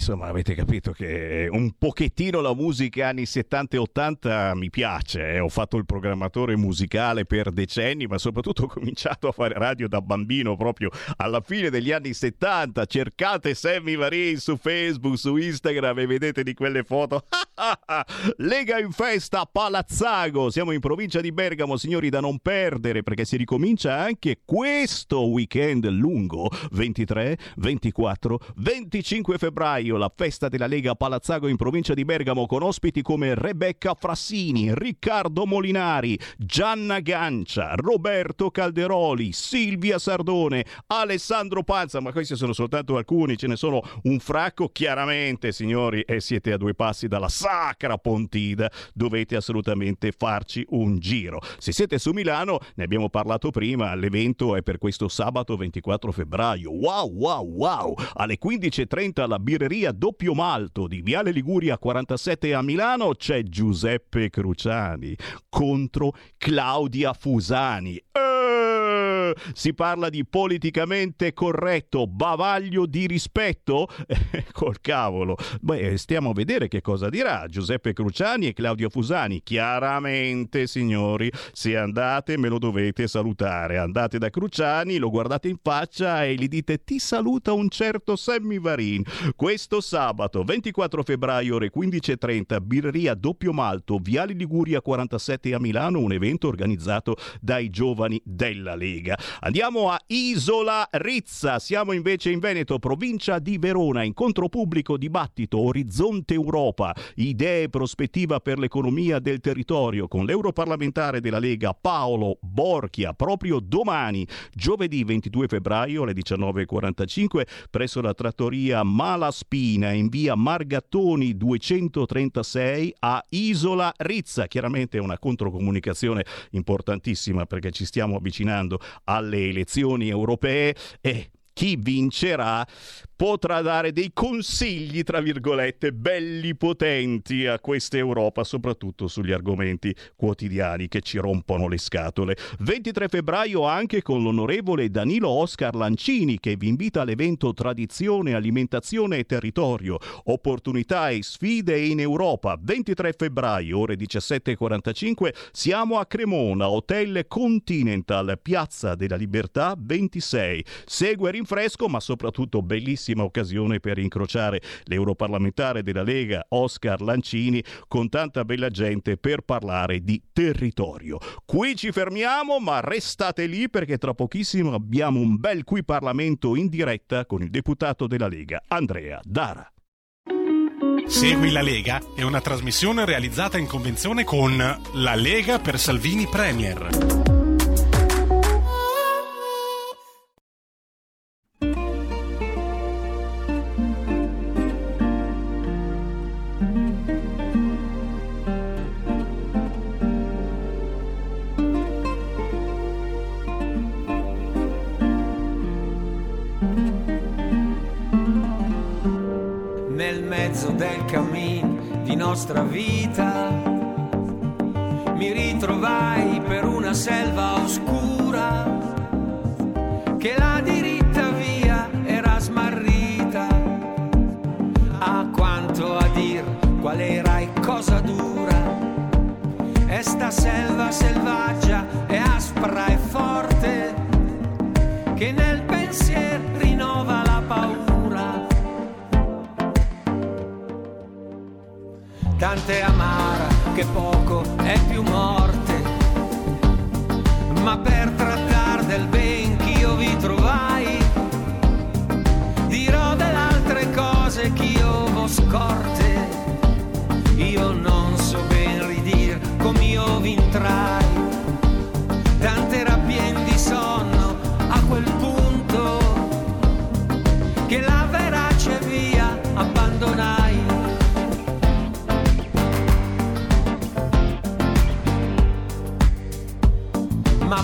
Insomma, avete capito che un pochettino la musica anni 70 e 80 mi piace. eh. Ho fatto il programmatore musicale per decenni, ma soprattutto ho cominciato a fare radio da bambino proprio alla fine degli anni 70. Cercate Sammy Varin su Facebook, su Instagram e vedete di quelle foto. Lega in festa a Palazzago. Siamo in provincia di Bergamo, signori, da non perdere perché si ricomincia anche questo weekend lungo 23, 24, 25 febbraio. La festa della Lega Palazzago in provincia di Bergamo con ospiti come Rebecca Frassini, Riccardo Molinari, Gianna Gancia, Roberto Calderoli, Silvia Sardone, Alessandro Panza. Ma questi sono soltanto alcuni, ce ne sono un fracco. Chiaramente, signori, e siete a due passi dalla Sacra Pontida, dovete assolutamente farci un giro. Se siete su Milano, ne abbiamo parlato prima, l'evento è per questo sabato 24 febbraio. Wow, wow, wow! Alle 15.30 alla birreria Doppio Malto di Viale Liguria 47 a Milano c'è Giuseppe Cruciani contro Claudia Fusani. Eh, Si parla di politicamente corretto, bavaglio di rispetto? Eh, Col cavolo. Beh, stiamo a vedere che cosa dirà Giuseppe Cruciani e Claudio Fusani. Chiaramente, signori, se andate me lo dovete salutare. Andate da Cruciani, lo guardate in faccia e gli dite ti saluta un certo Sammy Varin. Questo sabato 24 febbraio ore 15.30 birreria Doppio Malto, Viali Liguria 47 a Milano, un evento organizzato dai giovani della Lega. Andiamo a Isola Rizza, siamo invece in Veneto, provincia di Verona, incontro pubblico, dibattito, Orizzonte Europa, idee e prospettiva per l'economia del territorio. Con l'europarlamentare della Lega Paolo Borchia, proprio domani, giovedì 22 febbraio alle 19.45 presso la trattoria Malaspina in via Margattoni 236 a Isola Rizza. Chiaramente una controcomunicazione importantissima perché ci stiamo avvicinando alle elezioni europee e chi vincerà potrà dare dei consigli, tra virgolette, belli potenti a questa Europa, soprattutto sugli argomenti quotidiani che ci rompono le scatole. 23 febbraio anche con l'onorevole Danilo Oscar Lancini che vi invita all'evento Tradizione, Alimentazione e Territorio, opportunità e sfide in Europa. 23 febbraio, ore 17.45, siamo a Cremona, Hotel Continental, Piazza della Libertà 26. Segue rinfresco, ma soprattutto bellissima occasione per incrociare l'europarlamentare della Lega Oscar Lancini con tanta bella gente per parlare di territorio. Qui ci fermiamo, ma restate lì perché tra pochissimo abbiamo un bel qui Parlamento in diretta con il deputato della Lega Andrea Dara. Segui la Lega è una trasmissione realizzata in convenzione con La Lega per Salvini Premier. Nel mezzo del cammin di nostra vita. Mi ritrovai per una selva oscura che la diritta via era smarrita. A quanto a dir qual era e cosa dura. E sta selva selvaggia e aspra e forte che nel tante amara che poco è più morte. Ma per trattar del ben ch'io vi trovai, dirò delle altre cose ch'io vo scorte. Io non so ben ridir come io vintrai, tante rabbien di sonno a quel punto che la verace via abbandonai. Ma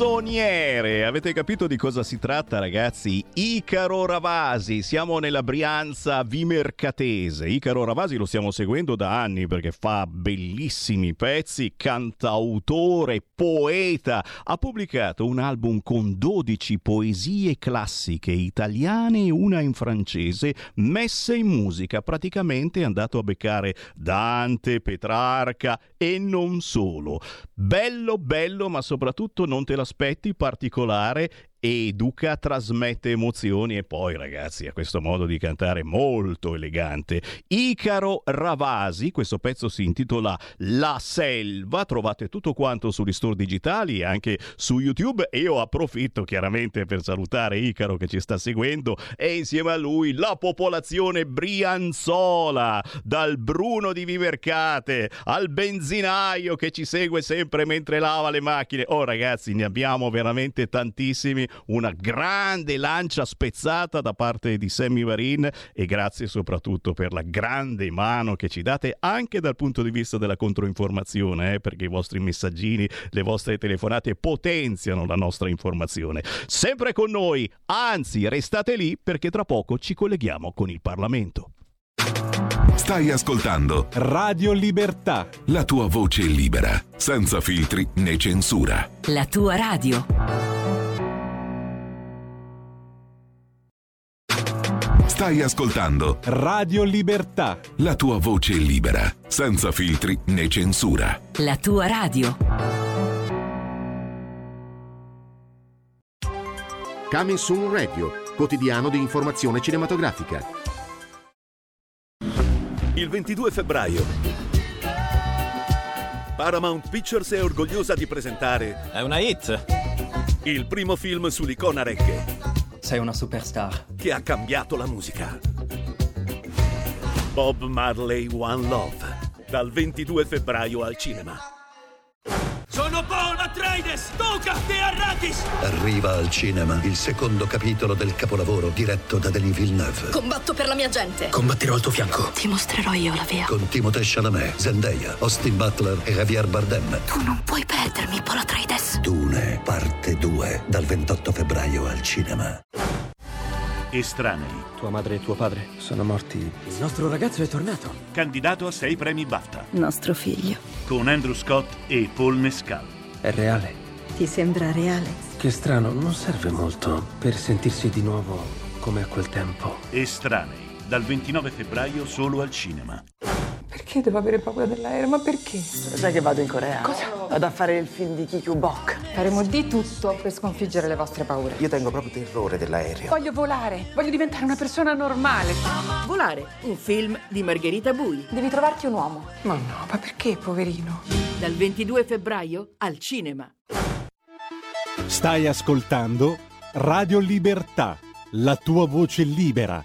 canzoniere. Avete capito di cosa si tratta, ragazzi? Icaro Ravasi. Siamo nella Brianza vimercatese. Icaro Ravasi lo stiamo seguendo da anni perché fa bellissimi pezzi, cantautore, poeta. Ha pubblicato un album con 12 poesie classiche italiane e una in francese messe in musica. Praticamente è andato a beccare Dante, Petrarca e non solo. Bello, bello, ma soprattutto non te l'aspetti, particolare, particolare educa, trasmette emozioni e poi ragazzi ha questo modo di cantare molto elegante. Icaro Ravasi, questo pezzo si intitola La Selva, trovate tutto quanto sugli store digitali e anche su YouTube e io approfitto chiaramente per salutare Icaro che ci sta seguendo e insieme a lui la popolazione brianzola, dal Bruno di Vimercate al benzinaio che ci segue sempre mentre lava le macchine. Oh ragazzi, ne abbiamo veramente tantissimi una grande lancia spezzata da parte di Sammy Varin e grazie soprattutto per la grande mano che ci date anche dal punto di vista della controinformazione, eh, perché i vostri messaggini, le vostre telefonate potenziano la nostra informazione. Sempre con noi, anzi restate lì perché tra poco ci colleghiamo con il Parlamento. Stai ascoltando Radio Libertà. la tua voce libera, senza filtri né censura. La tua radio. Stai ascoltando Radio Libertà. la tua voce libera, senza filtri né censura. La tua radio. Coming Soon Radio, quotidiano di informazione cinematografica. Il 22 febbraio. Paramount Pictures è orgogliosa di presentare. È una hit! Il primo film sull'icona reggae. Sei una superstar. Che ha cambiato la musica. Bob Marley One Love. Dal 22 febbraio al cinema. Sono Paul Atreides! Tocca te Arrakis! Arriva al cinema il secondo capitolo del capolavoro diretto da Denis Villeneuve. Combatto per la mia gente. Combatterò al tuo fianco. Ti mostrerò io la via. Con Timothée Chalamet, Zendaya, Austin Butler e Javier Bardem. Tu non puoi perdermi, Paul Atreides. Dune, parte 2, dal 28 febbraio al cinema. Estranei. Tua madre e tuo padre sono morti. Il nostro ragazzo è tornato. Candidato a sei premi BAFTA. Nostro figlio. Con Andrew Scott e Paul Mescal. È reale. Ti sembra reale? Che strano, non serve molto per sentirsi di nuovo come a quel tempo. Estranei. Dal 29 febbraio solo al cinema. Perché devo avere paura dell'aereo? Ma perché? Sai che vado in Corea? Cosa? Vado a fare il film di Kikyu Bok. Faremo di tutto per sconfiggere le vostre paure. Io tengo proprio terrore dell'aereo. Voglio volare, voglio diventare una persona normale. Volare, un film di Margherita Bui. Devi trovarti un uomo. Ma no, ma perché, poverino? Dal 22 febbraio al cinema. Stai ascoltando Radio Libertà, la tua voce libera,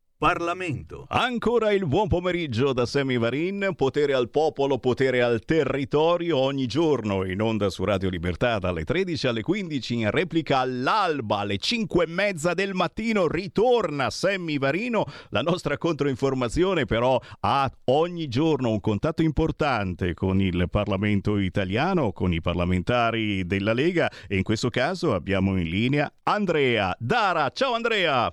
Parlamento. Ancora il buon pomeriggio da Semi Varin, potere al popolo, potere al territorio, ogni giorno in onda su Radio Libertà dalle 13 alle 15 in replica all'alba alle 5 e mezza del mattino ritorna Sammy Varino, la nostra controinformazione però ha ogni giorno un contatto importante con il Parlamento italiano, con i parlamentari della Lega e in questo caso abbiamo in linea Andrea Dara. Ciao Andrea!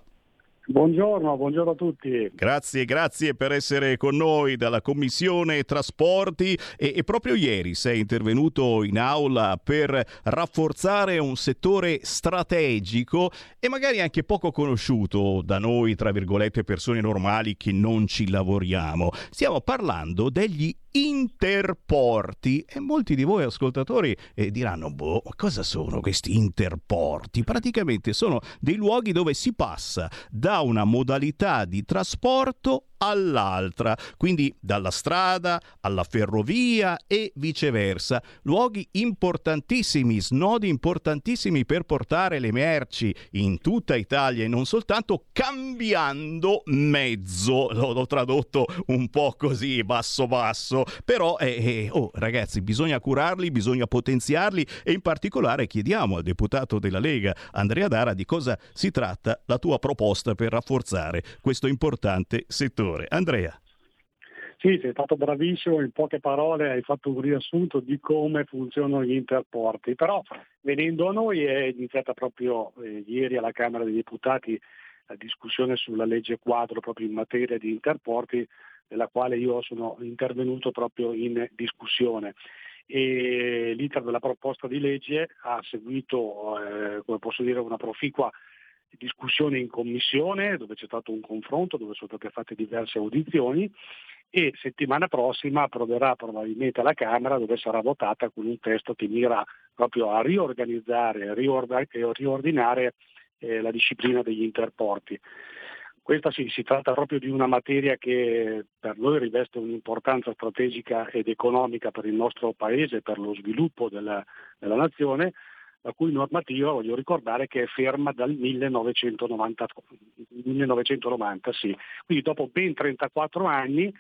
Buongiorno, buongiorno a tutti. Grazie, grazie per essere con noi dalla Commissione Trasporti e, e, proprio ieri sei intervenuto in aula per rafforzare un settore strategico e magari anche poco conosciuto da noi, tra virgolette, persone normali che non ci lavoriamo. Stiamo parlando degli interporti e molti di voi ascoltatori eh, diranno boh cosa sono questi interporti praticamente sono dei luoghi dove si passa da una modalità di trasporto all'altra, quindi dalla strada alla ferrovia e viceversa. Luoghi importantissimi, snodi importantissimi per portare le merci in tutta Italia e non soltanto cambiando mezzo. L'ho tradotto un po' così basso basso, però eh, eh, oh, ragazzi, bisogna curarli, bisogna potenziarli e in particolare chiediamo al deputato della Lega Andrea Dara di cosa si tratta la tua proposta per rafforzare questo importante settore. Andrea. Sì, sei stato bravissimo, in poche parole hai fatto un riassunto di come funzionano gli interporti, però venendo a noi è iniziata proprio eh, ieri alla Camera dei Deputati la discussione sulla legge quadro proprio in materia di interporti, nella quale io sono intervenuto proprio in discussione. E l'iter della proposta di legge ha seguito, eh, come posso dire, una proficua discussione in commissione dove c'è stato un confronto, dove sono state fatte diverse audizioni e settimana prossima approverà probabilmente alla Camera dove sarà votata con un testo che mira proprio a riorganizzare e riordinare eh, la disciplina degli interporti. Questa sì, si tratta proprio di una materia che per noi riveste un'importanza strategica ed economica per il nostro Paese, per lo sviluppo della, della nazione, la cui normativa, voglio ricordare, che è ferma dal 1990, 1990 sì. quindi dopo ben 34 anni,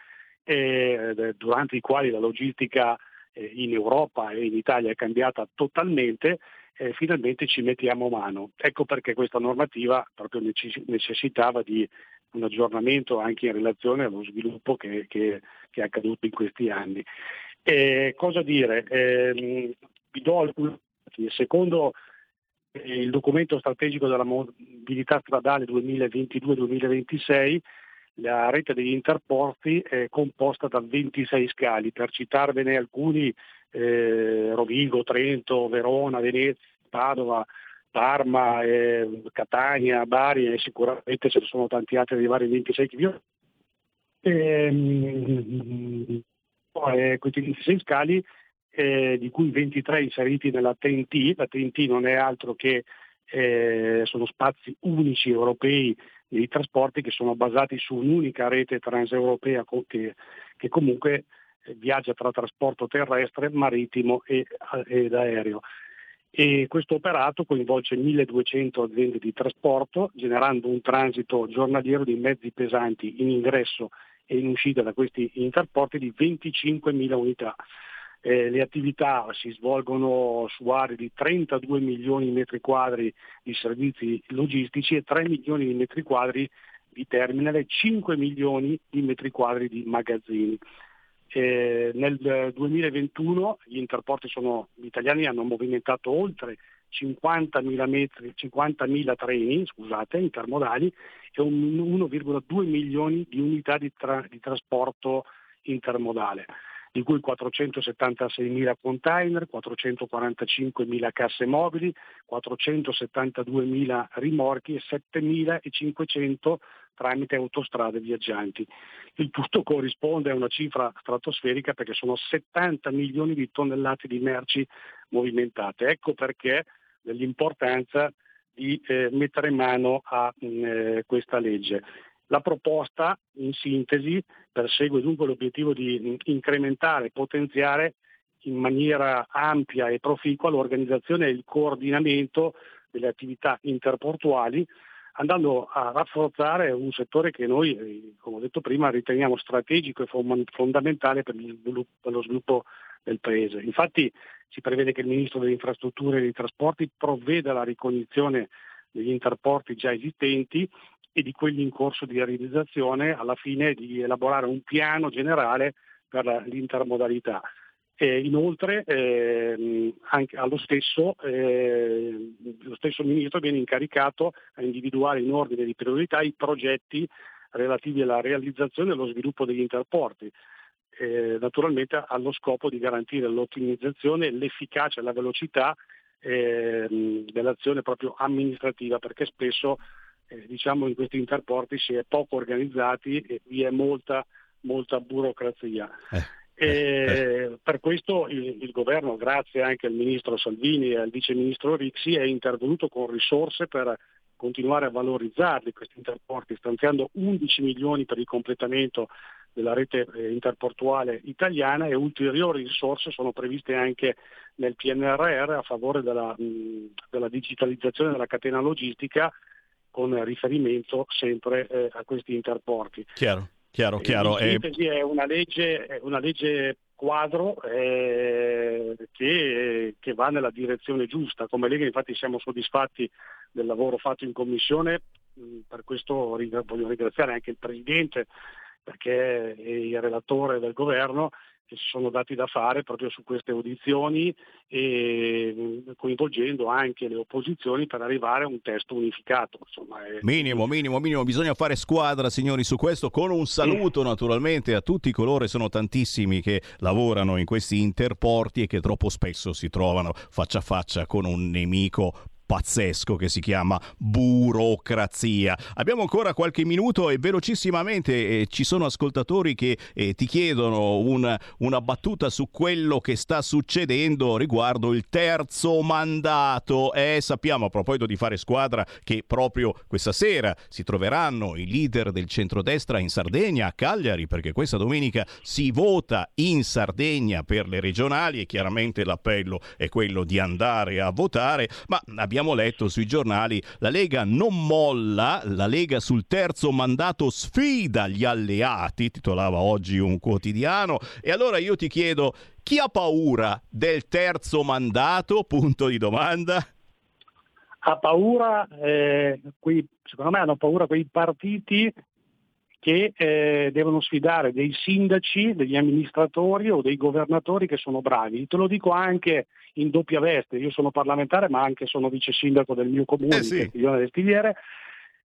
eh, durante i quali la logistica eh, in Europa e in Italia è cambiata totalmente, eh, finalmente ci mettiamo mano. Ecco perché questa normativa proprio necessitava di un aggiornamento anche in relazione allo sviluppo che, che, che è accaduto in questi anni. Eh, cosa dire? Eh, vi do alcuni Secondo eh, il documento strategico della mobilità stradale 2022-2026, la rete degli interporti è composta da 26 scali, per citarvene alcuni, eh, Rovigo, Trento, Verona, Venezia, Padova, Parma, eh, Catania, Bari e sicuramente ce ne sono tanti altri dei vari 26 che ehm, eh, questi 26 scali eh, di cui 23 inseriti nella TNT, la TNT non è altro che eh, sono spazi unici europei di trasporti che sono basati su un'unica rete transeuropea che, che comunque eh, viaggia tra trasporto terrestre, marittimo e, ed aereo. E questo operato coinvolge 1200 aziende di trasporto, generando un transito giornaliero di mezzi pesanti in ingresso e in uscita da questi interporti di 25.000 unità. Eh, le attività si svolgono su aree di 32 milioni di metri quadri di servizi logistici e 3 milioni di metri quadri di terminal e 5 milioni di metri quadri di magazzini. Eh, nel 2021 gli interporti sono, gli italiani hanno movimentato oltre 50.000, metri, 50.000 treni scusate, intermodali e 1,2 milioni di unità di, tra, di trasporto intermodale di cui 476.000 container, 445.000 casse mobili, 472.000 rimorchi e 7.500 tramite autostrade viaggianti. Il tutto corrisponde a una cifra stratosferica perché sono 70 milioni di tonnellate di merci movimentate. Ecco perché dell'importanza di eh, mettere mano a mh, mm, eh, questa legge. La proposta, in sintesi, persegue dunque l'obiettivo di incrementare e potenziare in maniera ampia e proficua l'organizzazione e il coordinamento delle attività interportuali, andando a rafforzare un settore che noi, eh, come ho detto prima, riteniamo strategico e fondamentale per, lo sviluppo del Paese. Infatti si prevede che il Ministro delle Infrastrutture e dei Trasporti provveda alla ricognizione degli interporti già esistenti e di quelli in corso di realizzazione alla fine di elaborare un piano generale per l'intermodalità. E inoltre eh, allo stesso, eh, lo stesso Ministro viene incaricato a individuare in ordine di priorità i progetti relativi alla realizzazione e allo sviluppo degli interporti, eh, naturalmente allo scopo di garantire l'ottimizzazione, l'efficacia e la velocità ehm, dell'azione proprio amministrativa, perché spesso eh, diciamo in questi interporti si è poco organizzati e vi è molta, molta burocrazia. Eh. Eh. Per questo il, il, governo, grazie anche al ministro Salvini e al vice ministro Rixi, è intervenuto con risorse per continuare a valorizzarli questi interporti, stanziando 11 milioni per il completamento della rete eh, interportuale italiana e ulteriori risorse sono previste anche nel PNRR a favore della, della digitalizzazione della catena logistica con riferimento sempre eh, a questi interporti. Chiaro, chiaro, chiaro. In eh, sintesi è una legge, una legge quadro eh, che, che, va nella direzione giusta. Come Lega infatti siamo soddisfatti del lavoro fatto in Commissione, per questo voglio ringraziare anche il Presidente perché è il relatore del Governo che si sono dati da fare proprio su queste audizioni e coinvolgendo anche le opposizioni per arrivare a un testo unificato. Insomma, è... Minimo, minimo, minimo, bisogna fare squadra signori su questo con un saluto naturalmente a tutti coloro, sono tantissimi che lavorano in questi interporti e che troppo spesso si trovano faccia a faccia con un nemico pazzesco che si chiama burocrazia. Abbiamo ancora qualche minuto e velocissimamente eh, ci sono ascoltatori che eh, ti chiedono un, una battuta su quello che sta succedendo riguardo il terzo mandato. E sappiamo a proposito di fare squadra che proprio questa sera si troveranno i leader del centrodestra in Sardegna, a Cagliari, perché questa domenica si vota in Sardegna per le regionali e chiaramente l'appello è quello di andare a votare, ma abbiamo letto sui giornali la Lega non molla, la Lega sul terzo mandato sfida gli alleati, titolava oggi un quotidiano, e allora io ti chiedo chi ha paura del terzo mandato? Punto di domanda. Ha paura, eh, qui, secondo me hanno paura quei partiti che eh, devono sfidare dei sindaci, degli amministratori o dei governatori che sono bravi. Te lo dico anche in doppia veste, io sono parlamentare ma anche sono vice sindaco del mio comune Eh sì. di del Stiviere.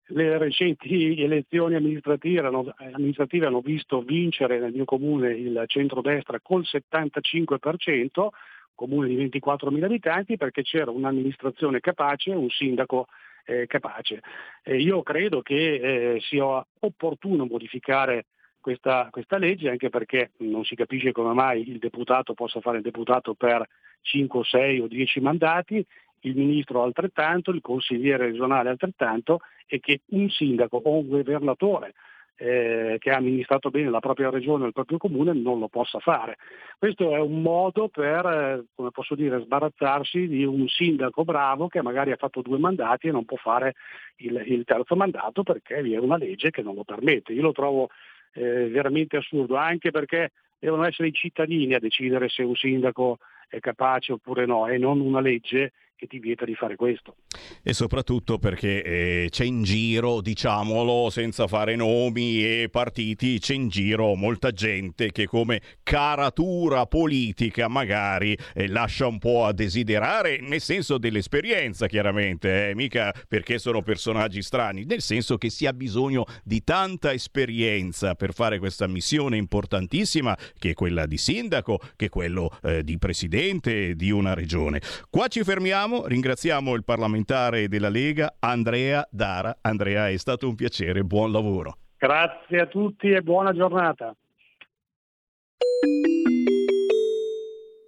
Le recenti elezioni amministrative hanno, amministrative hanno visto vincere nel mio comune il centrodestra col 75%, comune di 24.000 abitanti, perché c'era un'amministrazione capace, un sindaco eh, capace. Eh, io credo che eh, sia opportuno modificare questa, questa legge anche perché non si capisce come mai il deputato possa fare il deputato per 5, 6 o 10 mandati, il ministro altrettanto, il consigliere regionale altrettanto e che un sindaco o un governatore eh, che ha amministrato bene la propria regione o il proprio comune non lo possa fare. Questo è un modo per, eh, come posso dire, sbarazzarsi di un sindaco bravo che magari ha fatto due mandati e non può fare il, il terzo mandato perché vi è una legge che non lo permette. Io lo trovo eh, veramente assurdo, anche perché devono essere i cittadini a decidere se un sindaco è capace oppure no e non una legge che ti vieta di fare questo. E soprattutto perché eh, c'è in giro, diciamolo senza fare nomi e partiti, c'è in giro molta gente che come caratura politica magari eh, lascia un po' a desiderare, nel senso dell'esperienza chiaramente, eh, mica perché sono personaggi strani, nel senso che si ha bisogno di tanta esperienza per fare questa missione importantissima che è quella di sindaco, che è quello eh, di presidente di una regione. Qua ci fermiamo, ringraziamo il parlamentare della Lega Andrea Dara. Andrea, è stato un piacere, buon lavoro. Grazie a tutti e buona giornata.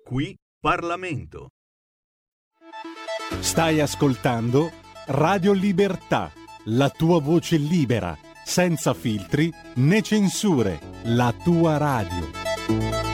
Qui Parlamento. Stai ascoltando Radio Libertà, la tua voce libera, senza filtri né censure, la tua radio.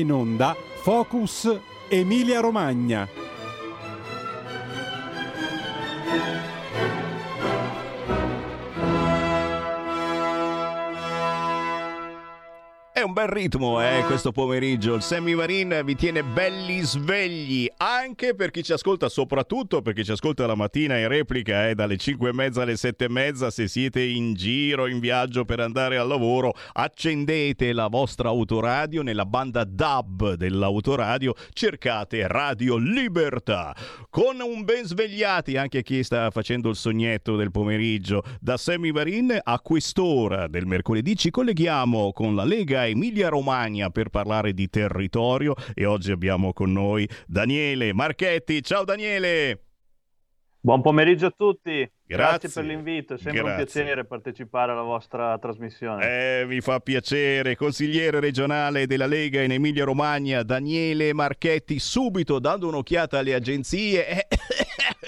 In onda Focus Emilia Romagna. È un bel ritmo, eh, questo pomeriggio. Il Sammy Varin vi tiene belli svegli, anche per chi ci ascolta, soprattutto per chi ci ascolta la mattina in replica, eh, dalle 5 e mezza alle 7 e mezza. Se siete in giro, in viaggio per andare al lavoro, accendete la vostra autoradio nella banda DAB dell'autoradio, cercate Radio Libertà. Con un ben svegliati anche chi sta facendo il sognetto del pomeriggio. Da Sammy Varin a quest'ora del mercoledì ci colleghiamo con la Lega Emilia Romagna per parlare di territorio e oggi abbiamo con noi Daniele Marchetti. Ciao Daniele! Buon pomeriggio a tutti. Grazie. per l'invito, è sempre Grazie. un piacere partecipare alla vostra trasmissione. Eh, mi fa piacere. Consigliere regionale della Lega in Emilia Romagna, Daniele Marchetti, subito dando un'occhiata alle agenzie. eh,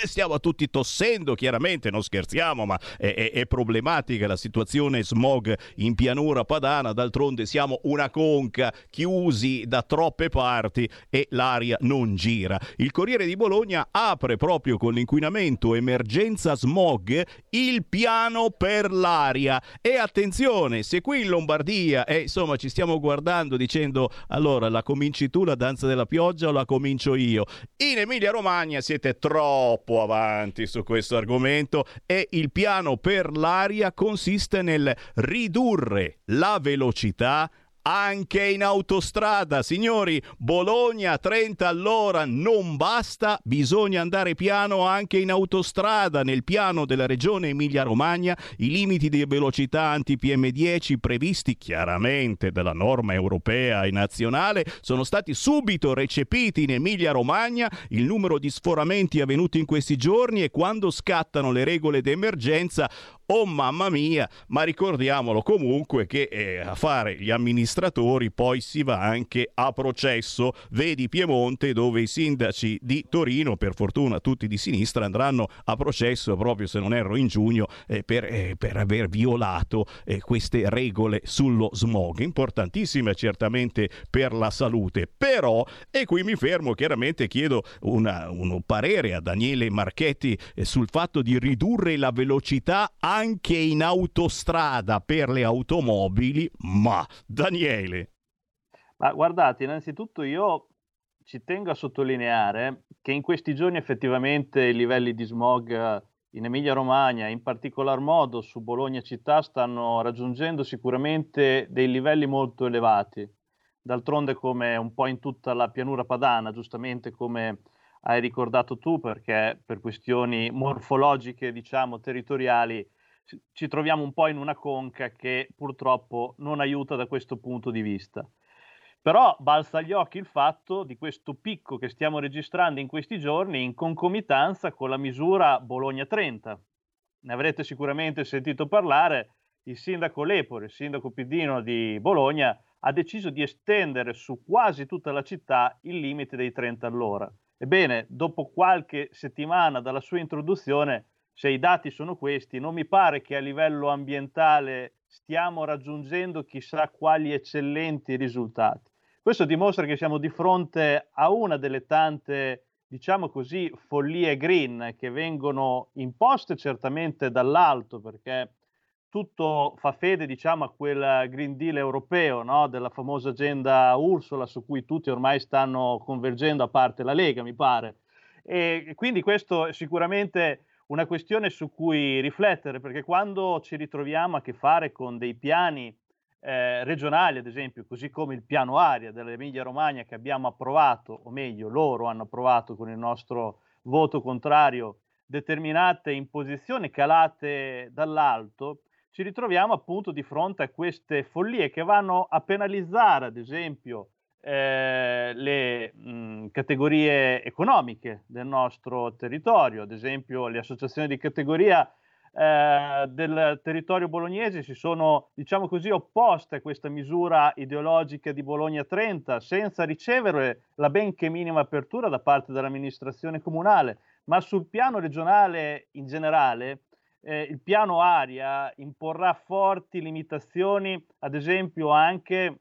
Stiamo tutti tossendo, chiaramente, non scherziamo, ma è, è- è problematica la situazione smog in pianura padana. D'altronde siamo una conca, chiusi da troppe parti e l'aria non gira. Il Corriere di Bologna apre proprio con l'inquinamento emergenza smog il piano per l'aria. E attenzione, se qui in Lombardia, e insomma ci stiamo guardando dicendo allora la cominci tu la danza della pioggia o la comincio io? In Emilia Romagna siete troppo avanti su questo argomento e il piano per l'aria consiste nel ridurre la velocità anche in autostrada, signori, Bologna 30 all'ora non basta, bisogna andare piano anche in autostrada. Nel piano della regione Emilia-Romagna i limiti di velocità anti-PM10 previsti chiaramente dalla norma europea e nazionale sono stati subito recepiti in Emilia-Romagna. Il numero di sforamenti avvenuti in questi giorni e quando scattano le regole d'emergenza Oh mamma mia, ma ricordiamolo comunque che eh, a fare gli amministratori poi si va anche a processo. Vedi Piemonte dove i sindaci di Torino, per fortuna tutti di sinistra, andranno a processo proprio se non erro in giugno eh, per, eh, per aver violato eh, queste regole sullo smog. Importantissime certamente per la salute. Però, e qui mi fermo, chiaramente chiedo una- un parere a Daniele Marchetti eh, sul fatto di ridurre la velocità anche in autostrada per le automobili, ma Daniele, Ma guardate, innanzitutto io ci tengo a sottolineare che in questi giorni effettivamente i livelli di smog in Emilia-Romagna, in particolar modo su Bologna città, stanno raggiungendo sicuramente dei livelli molto elevati. D'altronde, come un po' in tutta la pianura padana, giustamente come hai ricordato tu, perché per questioni morfologiche, diciamo, territoriali, ci- troviamo un po' in una conca che purtroppo non aiuta da questo punto di vista. Però balza agli occhi il fatto di questo picco che stiamo registrando in questi giorni in concomitanza con la misura Bologna 30. Ne avrete sicuramente sentito parlare il sindaco Lepore, il sindaco Pidino di Bologna, ha deciso di estendere su quasi tutta la città il limite dei 30 all'ora. Ebbene, dopo qualche settimana dalla sua introduzione, se i dati sono questi, non mi pare che a livello ambientale stiamo raggiungendo chissà quali eccellenti risultati. Questo dimostra che siamo di fronte a una delle tante, diciamo così, follie green che vengono imposte certamente dall'alto, perché tutto fa fede, diciamo, a quel Green Deal europeo, no? della famosa agenda Ursula, su cui tutti ormai stanno convergendo, a parte la Lega, mi pare. E quindi questo sicuramente una questione su cui riflettere, perché quando ci ritroviamo a che fare con dei piani eh, regionali, ad esempio, così come il piano aria dell'Emilia Romagna che abbiamo approvato, o meglio, loro hanno approvato con il nostro voto contrario, determinate imposizioni calate dall'alto, ci ritroviamo appunto di fronte a queste follie che vanno a penalizzare, ad esempio, eh, le mh, categorie economiche del nostro territorio, ad esempio le associazioni di categoria eh, del territorio bolognese si sono, diciamo così, opposte a questa misura ideologica di Bologna 30 senza ricevere la benché minima apertura da parte dell'amministrazione comunale, ma sul piano regionale in generale eh, il piano aria imporrà forti limitazioni, ad esempio anche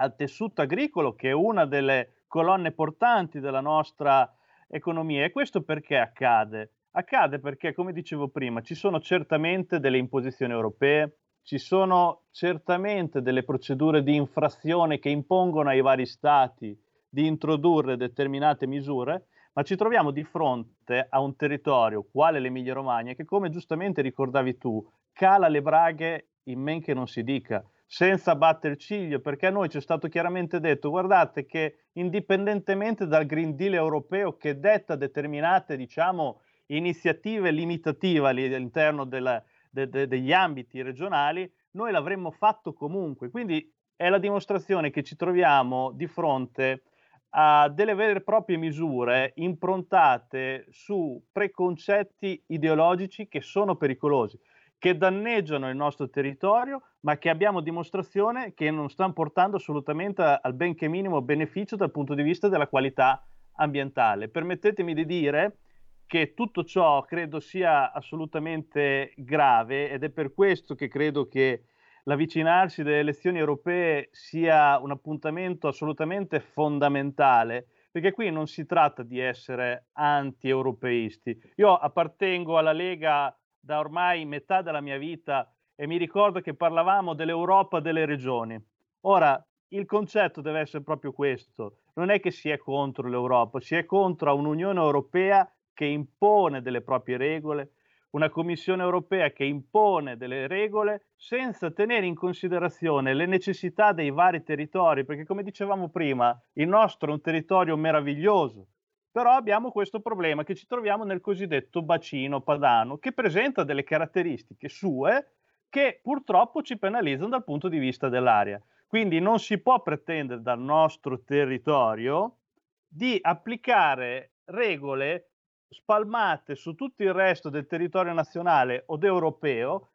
al tessuto agricolo, che è una delle colonne portanti della nostra economia. E questo perché accade? Accade perché, come dicevo prima, ci sono certamente delle imposizioni europee, ci sono certamente delle procedure di infrazione che impongono ai vari stati di introdurre determinate misure, ma ci troviamo di fronte a un territorio, quale l'Emilia Romagna, che come giustamente ricordavi tu, cala le braghe in men che non si dica senza batter ciglio, perché a noi ci è stato chiaramente detto, guardate che indipendentemente dal Green Deal europeo che detta determinate, diciamo, iniziative limitative all'interno della, de, de, degli ambiti regionali, noi l'avremmo fatto comunque. Quindi è la dimostrazione che ci troviamo di fronte a delle vere e proprie misure improntate su preconcetti ideologici che sono pericolosi che danneggiano il nostro territorio, ma che abbiamo dimostrazione che non stanno portando assolutamente al benché minimo beneficio dal punto di vista della qualità ambientale. Permettetemi di dire che tutto ciò credo sia assolutamente grave ed è per questo che credo che l'avvicinarsi delle elezioni europee sia un appuntamento assolutamente fondamentale, perché qui non si tratta di essere anti-europeisti. Io appartengo alla Lega da ormai metà della mia vita e mi ricordo che parlavamo dell'Europa delle regioni. Ora, il concetto deve essere proprio questo. Non è che si è contro l'Europa, si è contro un'Unione Europea che impone delle proprie regole, una Commissione Europea che impone delle regole senza tenere in considerazione le necessità dei vari territori, perché come dicevamo prima, il nostro è un territorio meraviglioso, però abbiamo questo problema che ci troviamo nel cosiddetto bacino padano, che presenta delle caratteristiche sue che purtroppo ci penalizzano dal punto di vista dell'aria. Quindi non si può pretendere dal nostro territorio di applicare regole spalmate su tutto il resto del territorio nazionale o europeo,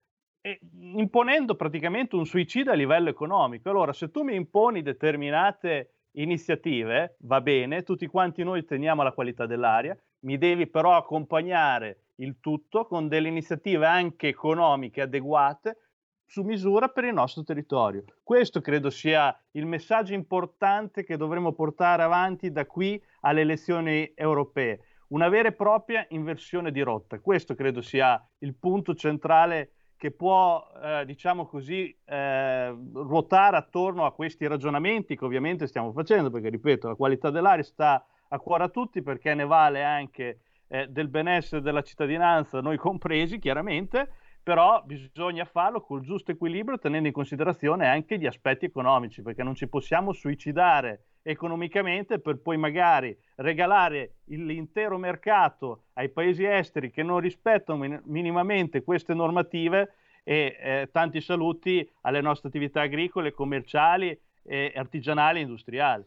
imponendo praticamente un suicidio a livello economico. Allora, se tu mi imponi determinate iniziative, va bene, tutti quanti noi teniamo la qualità dell'aria, mi devi però accompagnare il tutto con delle iniziative anche economiche adeguate su misura per il nostro territorio. Questo credo sia il messaggio importante che dovremo portare avanti da qui alle elezioni europee, una vera e propria inversione di rotta. Questo credo sia il punto centrale che può, eh, diciamo così, eh, ruotare attorno a questi ragionamenti che ovviamente stiamo facendo, perché ripeto, la qualità dell'aria sta a cuore a tutti perché ne vale anche eh, del benessere della cittadinanza, noi compresi chiaramente, però bisogna farlo col giusto equilibrio tenendo in considerazione anche gli aspetti economici, perché non ci possiamo suicidare economicamente per poi magari regalare l'intero mercato ai paesi esteri che non rispettano min- minimamente queste normative e eh, tanti saluti alle nostre attività agricole, commerciali, e artigianali e industriali.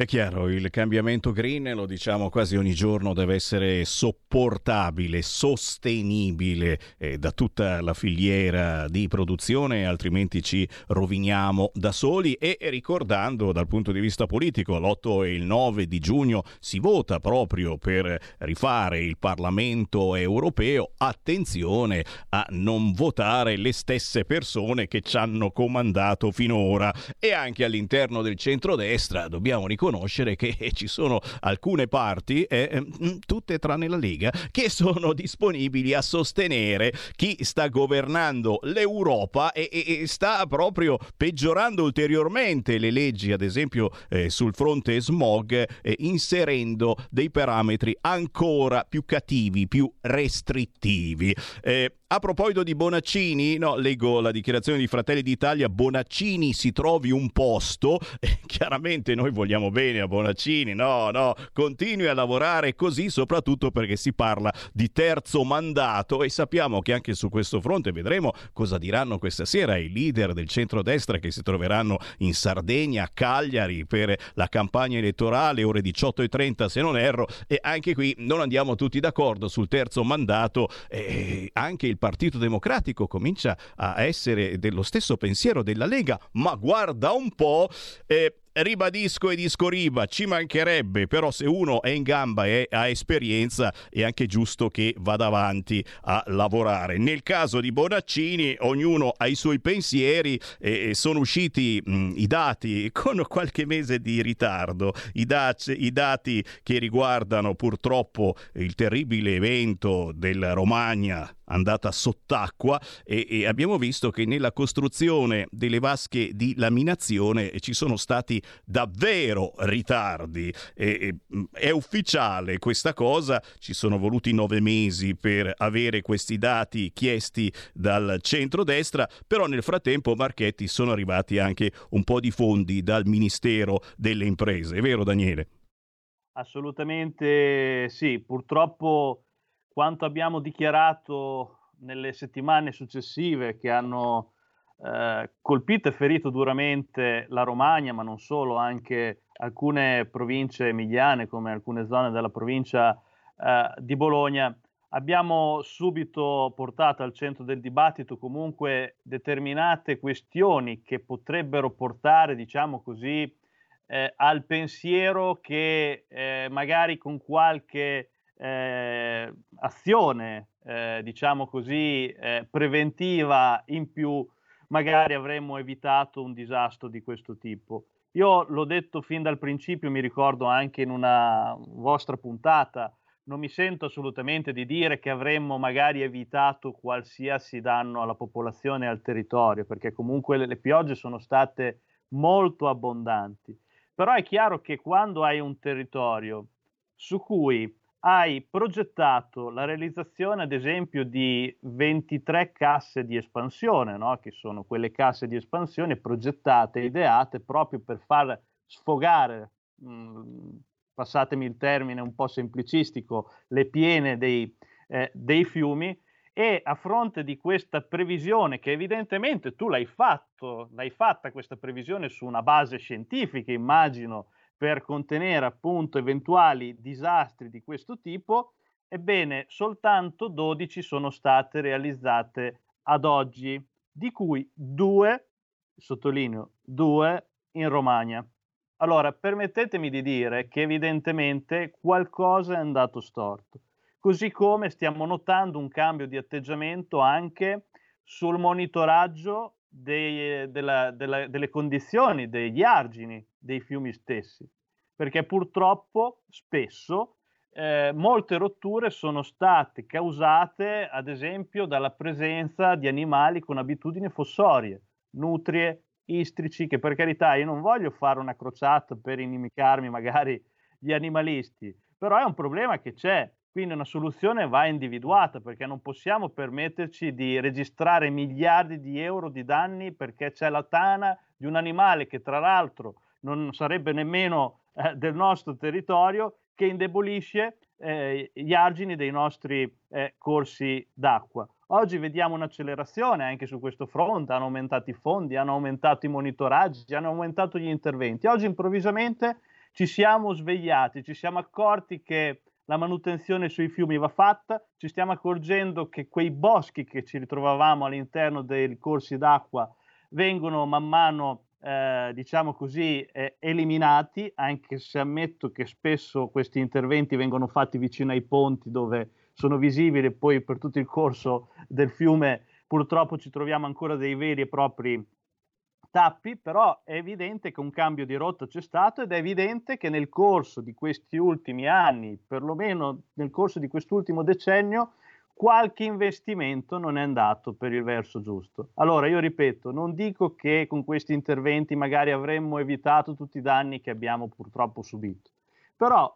È chiaro, il cambiamento green, lo diciamo quasi ogni giorno, deve essere sopportabile, sostenibile eh, da tutta la filiera di produzione, altrimenti ci roviniamo da soli e ricordando dal punto di vista politico, l'8 e il 9 di giugno si vota proprio per rifare il Parlamento europeo, attenzione a non votare le stesse persone che ci hanno comandato finora. E anche all'interno del centrodestra dobbiamo ricordare riconoscere che ci sono alcune parti, eh, ehm, tutte tranne la Lega, che sono disponibili a sostenere chi sta governando l'Europa e, e, e sta proprio peggiorando ulteriormente le leggi, ad esempio eh, sul fronte smog, eh, inserendo dei parametri ancora più cattivi, più restrittivi. Eh, a proposito di Bonaccini, no, leggo la dichiarazione di Fratelli d'Italia, Bonaccini si trovi un posto, e chiaramente noi vogliamo bene a Bonaccini, no, no, continui a lavorare così soprattutto perché si parla di terzo mandato e sappiamo che anche su questo fronte vedremo cosa diranno questa sera i leader del centrodestra che si troveranno in Sardegna, a Cagliari per la campagna elettorale, ore 18.30 se non erro, e anche qui non andiamo tutti d'accordo sul terzo mandato, eh, anche il Partito Democratico comincia a essere dello stesso pensiero della Lega, ma guarda un po', eh, ribadisco e discoriba, ci mancherebbe, però se uno è in gamba e ha esperienza è anche giusto che vada avanti a lavorare. Nel caso di Bonaccini ognuno ha i suoi pensieri e sono usciti mh, i dati con qualche mese di ritardo, I, dac- i dati che riguardano purtroppo il terribile evento della Romagna andata sott'acqua e, e, abbiamo visto che nella costruzione delle vasche di laminazione ci sono stati davvero ritardi. E, e, è ufficiale questa cosa, ci sono voluti nove mesi per avere questi dati chiesti dal centrodestra, però nel frattempo Marchetti sono arrivati anche un po' di fondi dal Ministero delle Imprese, è vero Daniele? Assolutamente sì, purtroppo quanto abbiamo dichiarato nelle settimane successive che hanno eh, colpito e ferito duramente la Romagna, ma non solo, anche alcune province emiliane come alcune zone della provincia eh, di Bologna, abbiamo subito portato al centro del dibattito comunque determinate questioni che potrebbero portare, diciamo così, eh, al pensiero che eh, magari con qualche eh, azione, eh, diciamo così, eh, preventiva in più, magari avremmo evitato un disastro di questo tipo. Io l'ho detto fin dal principio, mi ricordo anche in una vostra puntata, non mi sento assolutamente di dire che avremmo magari evitato qualsiasi danno alla popolazione e al territorio, perché comunque le, le piogge sono state molto abbondanti. Però è chiaro che quando hai un territorio su cui hai progettato la realizzazione, ad esempio, di 23 casse di espansione, no? che sono quelle casse di espansione progettate, ideate proprio per far sfogare, mh, mm, passatemi il termine un po' semplicistico, le piene dei, eh, dei fiumi. E a fronte di questa previsione, che evidentemente tu l'hai fatto, l'hai fatta questa previsione su una base scientifica, immagino, per contenere appunto eventuali disastri di questo tipo, ebbene soltanto 12 sono state realizzate ad oggi, di cui due, sottolineo, due in Romagna. Allora, permettetemi di dire che evidentemente qualcosa è andato storto, così come stiamo notando un cambio di atteggiamento anche sul monitoraggio dei, della, della, delle condizioni degli argini dei fiumi stessi, perché purtroppo spesso eh, molte rotture sono state causate, ad esempio, dalla presenza di animali con abitudini fossorie, nutrie, istrici, che per carità io non voglio fare una crociata per inimicarmi magari gli animalisti, però è un problema che c'è quindi una soluzione va individuata perché non possiamo permetterci di registrare miliardi di euro di danni perché c'è la tana di un animale che tra l'altro non sarebbe nemmeno eh, del nostro territorio che indebolisce eh, gli argini dei nostri eh, corsi d'acqua. Oggi vediamo un'accelerazione anche su questo fronte, hanno aumentato i fondi, hanno aumentato i monitoraggi, hanno aumentato gli interventi. Oggi improvvisamente ci siamo svegliati, ci siamo accorti che la manutenzione sui fiumi va fatta, ci stiamo accorgendo che quei boschi che ci ritrovavamo all'interno dei corsi d'acqua vengono man mano, eh, diciamo così, eh, eliminati, anche se ammetto che spesso questi interventi vengono fatti vicino ai ponti dove sono visibili, poi per tutto il corso del fiume purtroppo ci troviamo ancora dei veri e propri tappi, però è evidente che un cambio di rotta c'è stato ed è evidente che nel corso di questi ultimi anni, perlomeno nel corso di quest'ultimo decennio, qualche investimento non è andato per il verso giusto. Allora io ripeto, non dico che con questi interventi magari avremmo evitato tutti i danni che abbiamo purtroppo subito, però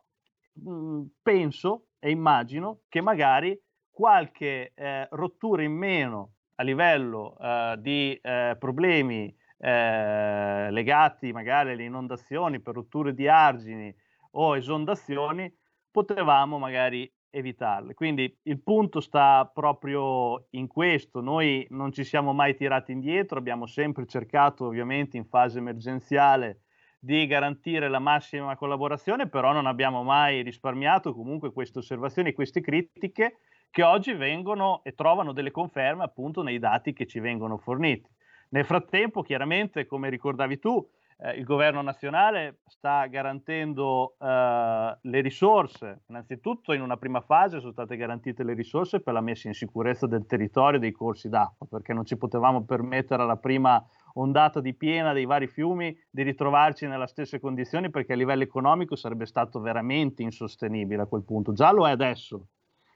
mh, penso e immagino che magari qualche eh, rottura in meno a livello eh, di eh, problemi eh, legati magari alle inondazioni per rotture di argini o esondazioni, potevamo magari evitarle. Quindi il punto sta proprio in questo. Noi non ci siamo mai tirati indietro, abbiamo sempre cercato ovviamente in fase emergenziale di garantire la massima collaborazione, però non abbiamo mai risparmiato comunque queste osservazioni, queste critiche che oggi vengono e trovano delle conferme appunto nei dati che ci vengono forniti. Nel frattempo, chiaramente, come ricordavi tu, eh, il governo nazionale sta garantendo eh, le risorse. Innanzitutto, in una prima fase sono state garantite le risorse per la messa in sicurezza del territorio dei corsi d'acqua, perché non ci potevamo permettere alla prima ondata di piena dei vari fiumi di ritrovarci nelle stesse condizioni, perché a livello economico sarebbe stato veramente insostenibile a quel punto. Già lo è adesso,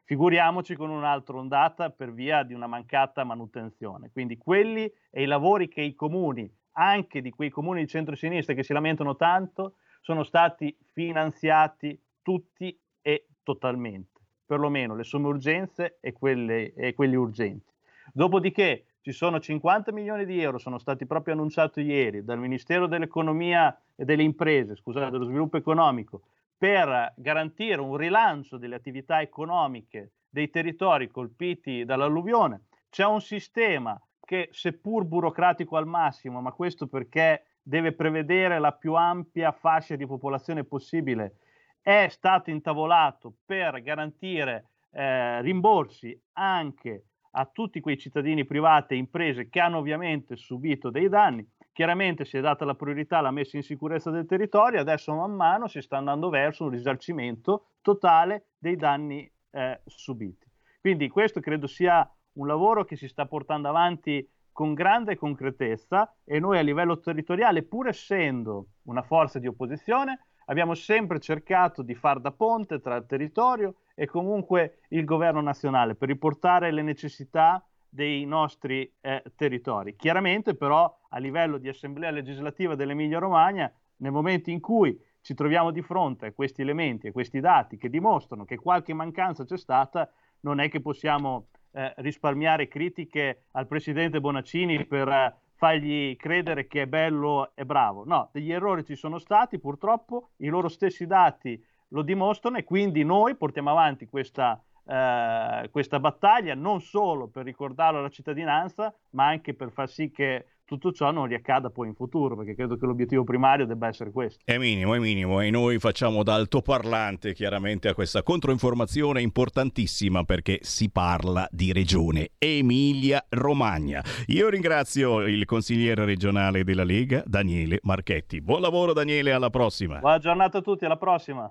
Figuriamoci con un'altra ondata per via di una mancata manutenzione. Quindi quelli e i lavori che i comuni, anche di quei comuni di centro-sinistra che si lamentano tanto, sono stati finanziati tutti e totalmente, perlomeno le somme urgenze e, quelle, e quelli urgenti. Dopodiché ci sono 50 milioni di euro, sono stati proprio annunciati ieri dal Ministero dell'Economia e delle Imprese, scusate, dello sviluppo economico, per garantire un rilancio delle attività economiche dei territori colpiti dall'alluvione. C'è un sistema che, seppur burocratico al massimo, ma questo perché deve prevedere la più ampia fascia di popolazione possibile, è stato intavolato per garantire eh, rimborsi anche a tutti quei cittadini privati e imprese che hanno ovviamente subito dei danni. Chiaramente si è data la priorità alla messa in sicurezza del territorio, adesso man mano si sta andando verso un risarcimento totale dei danni eh, subiti. Quindi questo credo sia un lavoro che si sta portando avanti con grande concretezza e noi a livello territoriale, pur essendo una forza di opposizione, abbiamo sempre cercato di far da ponte tra il territorio e comunque il governo nazionale per riportare le necessità dei nostri eh, territori. Chiaramente però a livello di assemblea legislativa dell'Emilia Romagna, nel momento in cui ci troviamo di fronte a questi elementi, a questi dati che dimostrano che qualche mancanza c'è stata, non è che possiamo eh, risparmiare critiche al presidente Bonaccini per eh, fargli credere che è bello e bravo. No, degli errori ci sono stati, purtroppo i loro stessi dati lo dimostrano e quindi noi portiamo avanti questa eh, questa battaglia non solo per ricordarlo alla cittadinanza, ma anche per far sì che tutto ciò non riaccada poi in futuro, perché credo che l'obiettivo primario debba essere questo. È minimo, è minimo e noi facciamo da altoparlante chiaramente a questa controinformazione importantissima perché si parla di regione Emilia Romagna. Io ringrazio il consigliere regionale della Lega, Daniele Marchetti. Buon lavoro Daniele, alla prossima. Buona giornata a tutti, alla prossima.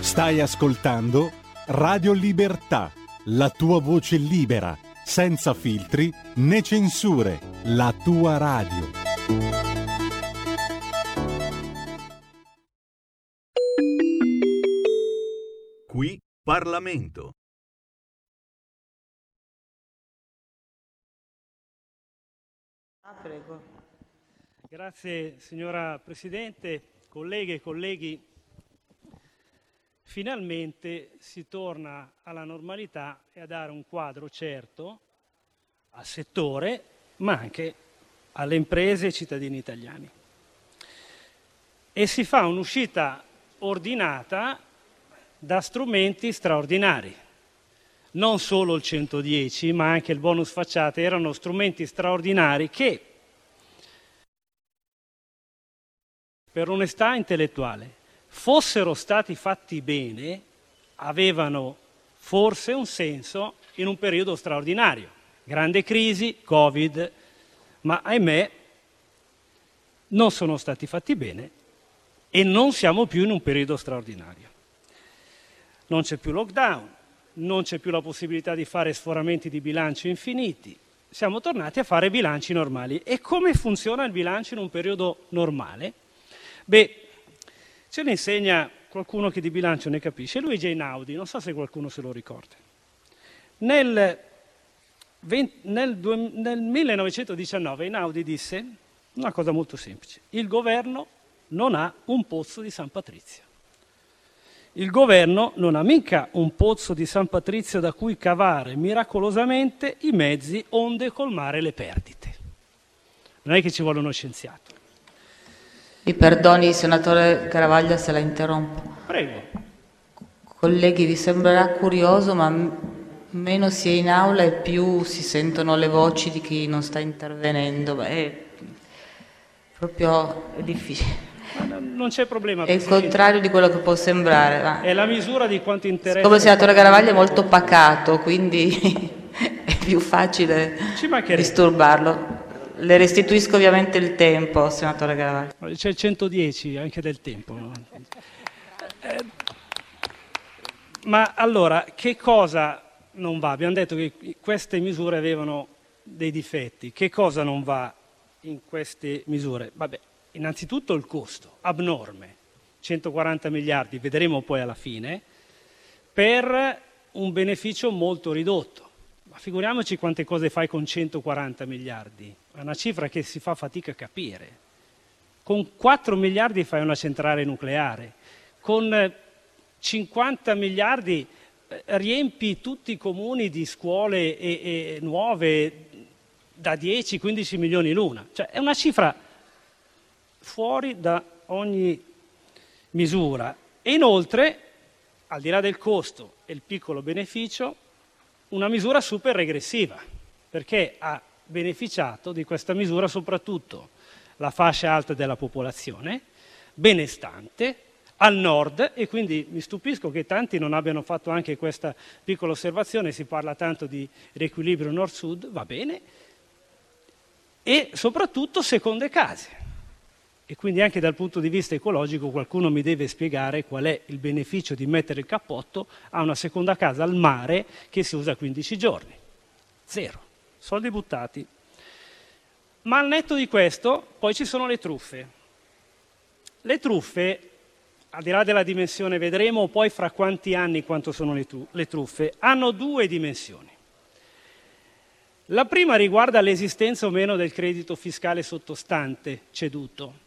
Stai ascoltando Radio Libertà, la tua voce libera, senza filtri né censure, la tua radio. Qui Parlamento. Prego. Grazie signora Presidente, colleghe e colleghi finalmente si torna alla normalità e a dare un quadro certo al settore, ma anche alle imprese e ai cittadini italiani. E si fa un'uscita ordinata da strumenti straordinari. Non solo il 110, ma anche il bonus facciate erano strumenti straordinari che per onestà intellettuale, fossero stati fatti bene, avevano forse un senso in un periodo straordinario. Grande crisi, Covid, ma ahimè non sono stati fatti bene e non siamo più in un periodo straordinario. Non c'è più lockdown, non c'è più la possibilità di fare sforamenti di bilancio infiniti, siamo tornati a fare bilanci normali. E come funziona il bilancio in un periodo normale? Beh, ce lo insegna qualcuno che di bilancio ne capisce, Luigi Einaudi, non so se qualcuno se lo ricorda. Nel, 20, nel, nel 1919 Einaudi disse una cosa molto semplice, il governo non ha un pozzo di San Patrizio. Il governo non ha mica un pozzo di San Patrizio da cui cavare miracolosamente i mezzi onde colmare le perdite. Non è che ci vuole uno scienziato. Mi perdoni, senatore Caravaglia, se la interrompo. Prego. Colleghi, vi sembrerà curioso, ma meno si è in aula e più si sentono le voci di chi non sta intervenendo. Beh, è proprio difficile. Non c'è problema. È il contrario di quello che può sembrare. Ma... È la misura di quanto interessa. Come il senatore Caravaglia è molto pacato, quindi è più facile disturbarlo. Le restituisco ovviamente il tempo, senatore Caravaglia. C'è il 110 anche del tempo. Eh, ma allora, che cosa non va? Abbiamo detto che queste misure avevano dei difetti. Che cosa non va in queste misure? Vabbè, innanzitutto il costo, abnorme, 140 miliardi, vedremo poi alla fine, per un beneficio molto ridotto. Figuriamoci quante cose fai con 140 miliardi, è una cifra che si fa fatica a capire. Con 4 miliardi fai una centrale nucleare, con 50 miliardi eh, riempi tutti i comuni di scuole e, e nuove da 10-15 milioni l'una. Cioè, è una cifra fuori da ogni misura. E inoltre, al di là del costo e il piccolo beneficio, una misura super regressiva, perché ha beneficiato di questa misura soprattutto la fascia alta della popolazione, benestante, al nord e quindi mi stupisco che tanti non abbiano fatto anche questa piccola osservazione, si parla tanto di riequilibrio nord-sud, va bene, e soprattutto seconde case. E quindi anche dal punto di vista ecologico qualcuno mi deve spiegare qual è il beneficio di mettere il cappotto a una seconda casa al mare che si usa 15 giorni. Zero. Soldi buttati. Ma al netto di questo, poi ci sono le truffe. Le truffe, al di là della dimensione, vedremo poi fra quanti anni quanto sono le, truffe, hanno due dimensioni. La prima riguarda l'esistenza o meno del credito fiscale sottostante ceduto.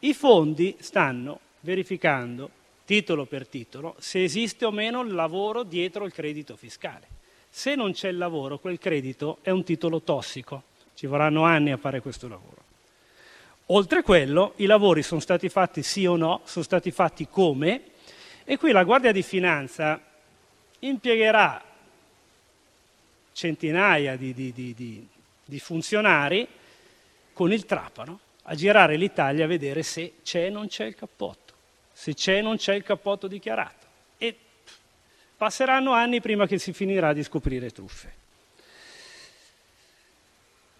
I fondi stanno verificando, titolo per titolo, se esiste o meno il lavoro dietro il credito fiscale. Se non c'è il lavoro, quel credito è un titolo tossico. Ci vorranno anni a fare questo lavoro. Oltre a quello, i lavori sono stati fatti sì o no, sono stati fatti come, e qui la Guardia di Finanza impiegherà centinaia di, di, di, di funzionari con il trapano a girare l'Italia a vedere se c'è o non c'è il cappotto, se c'è o non c'è il cappotto dichiarato. E passeranno anni prima che si finirà di scoprire truffe.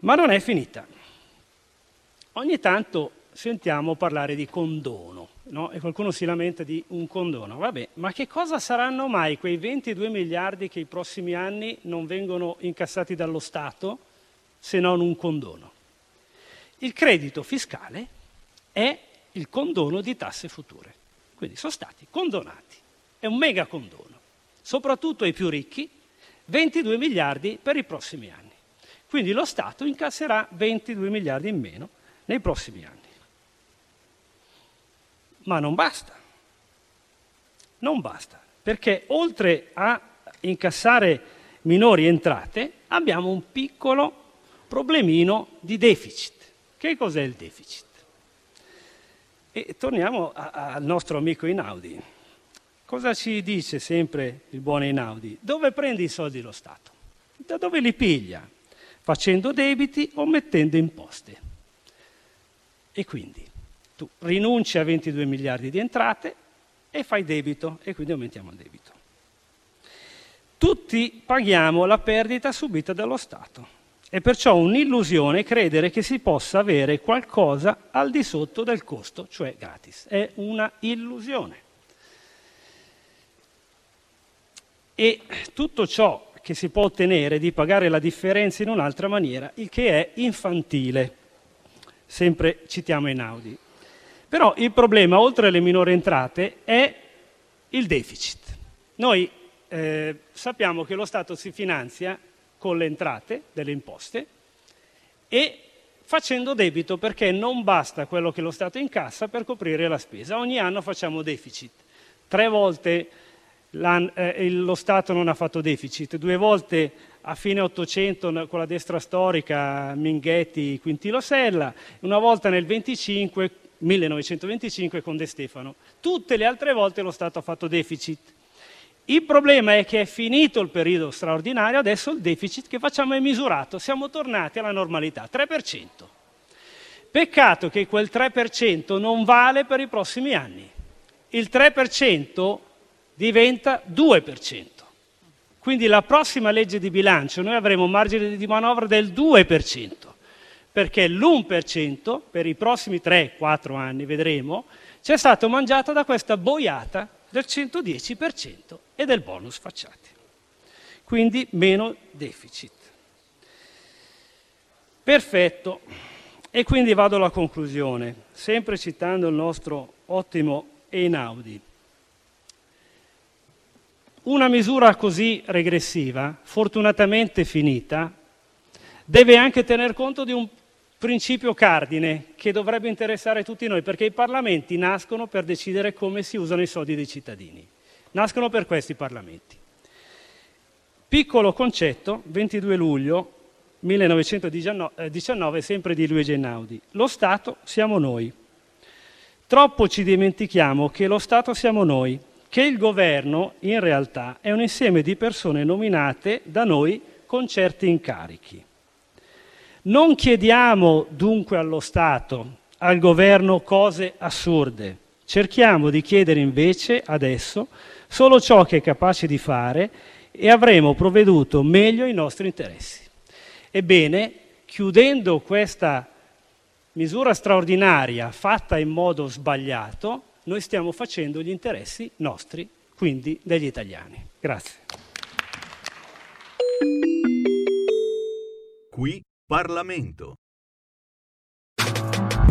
Ma non è finita. Ogni tanto sentiamo parlare di condono, no? E qualcuno si lamenta di un condono. Vabbè, ma che cosa saranno mai quei 22 miliardi che i prossimi anni non vengono incassati dallo Stato se non un condono? Il credito fiscale è il condono di tasse future. Quindi sono stati condonati. È un mega condono, soprattutto ai più ricchi, 22 miliardi per i prossimi anni. Quindi lo Stato incasserà 22 miliardi in meno nei prossimi anni. Ma non basta. Non basta, perché oltre a incassare minori entrate abbiamo un piccolo problemino di deficit. Che cos'è il deficit? E torniamo al nostro amico Inaudi. Cosa ci dice sempre il buon Inaudi? Dove prende i soldi lo Stato? Da dove li piglia? Facendo debiti o mettendo imposte. E quindi Tu rinunci a 22 miliardi di entrate e fai debito e quindi aumentiamo il debito. Tutti paghiamo la perdita subita dallo Stato. È perciò un'illusione credere che si possa avere qualcosa al di sotto del costo, cioè gratis. È una illusione. E tutto ciò che si può ottenere di pagare la differenza in un'altra maniera, il che è infantile. Sempre citiamo Einaudi. Però il problema, oltre alle minori entrate, è il deficit. Noi eh, sappiamo che lo Stato si finanzia con le entrate delle imposte e facendo debito perché non basta quello che lo Stato incassa per coprire la spesa. Ogni anno facciamo deficit. Tre volte eh, lo Stato non ha fatto deficit, due volte a fine Ottocento con la destra storica Minghetti, Quintilo Sella, una volta nel 25, 1925 con De Stefano. Tutte le altre volte lo Stato ha fatto deficit. Il problema è che è finito il periodo straordinario, adesso il deficit che facciamo è misurato, siamo tornati alla normalità, 3%. Peccato che quel 3% non vale per i prossimi anni. Il 3% diventa 2%. Quindi la prossima legge di bilancio noi avremo un margine di manovra del 2%, perché l'1% per i prossimi 3-4 anni, vedremo, ci è stato mangiato da questa boiata del 110% e del bonus facciati. Quindi meno deficit. Perfetto. E quindi vado alla conclusione, sempre citando il nostro ottimo Einaudi. Una misura così regressiva, fortunatamente finita, deve anche tener conto di un principio cardine che dovrebbe interessare tutti noi, perché i parlamenti nascono per decidere come si usano i soldi dei cittadini. Nascono per questi parlamenti. Piccolo concetto, 22 luglio 1919, sempre di Luigi Einaudi. Lo Stato siamo noi. Troppo ci dimentichiamo che lo Stato siamo noi, che il governo in realtà è un insieme di persone nominate da noi con certi incarichi. Non chiediamo dunque allo Stato, al governo, cose assurde. Cerchiamo di chiedere invece adesso solo ciò che è capace di fare e avremo provveduto meglio ai nostri interessi. Ebbene, chiudendo questa misura straordinaria fatta in modo sbagliato, noi stiamo facendo gli interessi nostri, quindi degli italiani. Grazie. Qui Parlamento.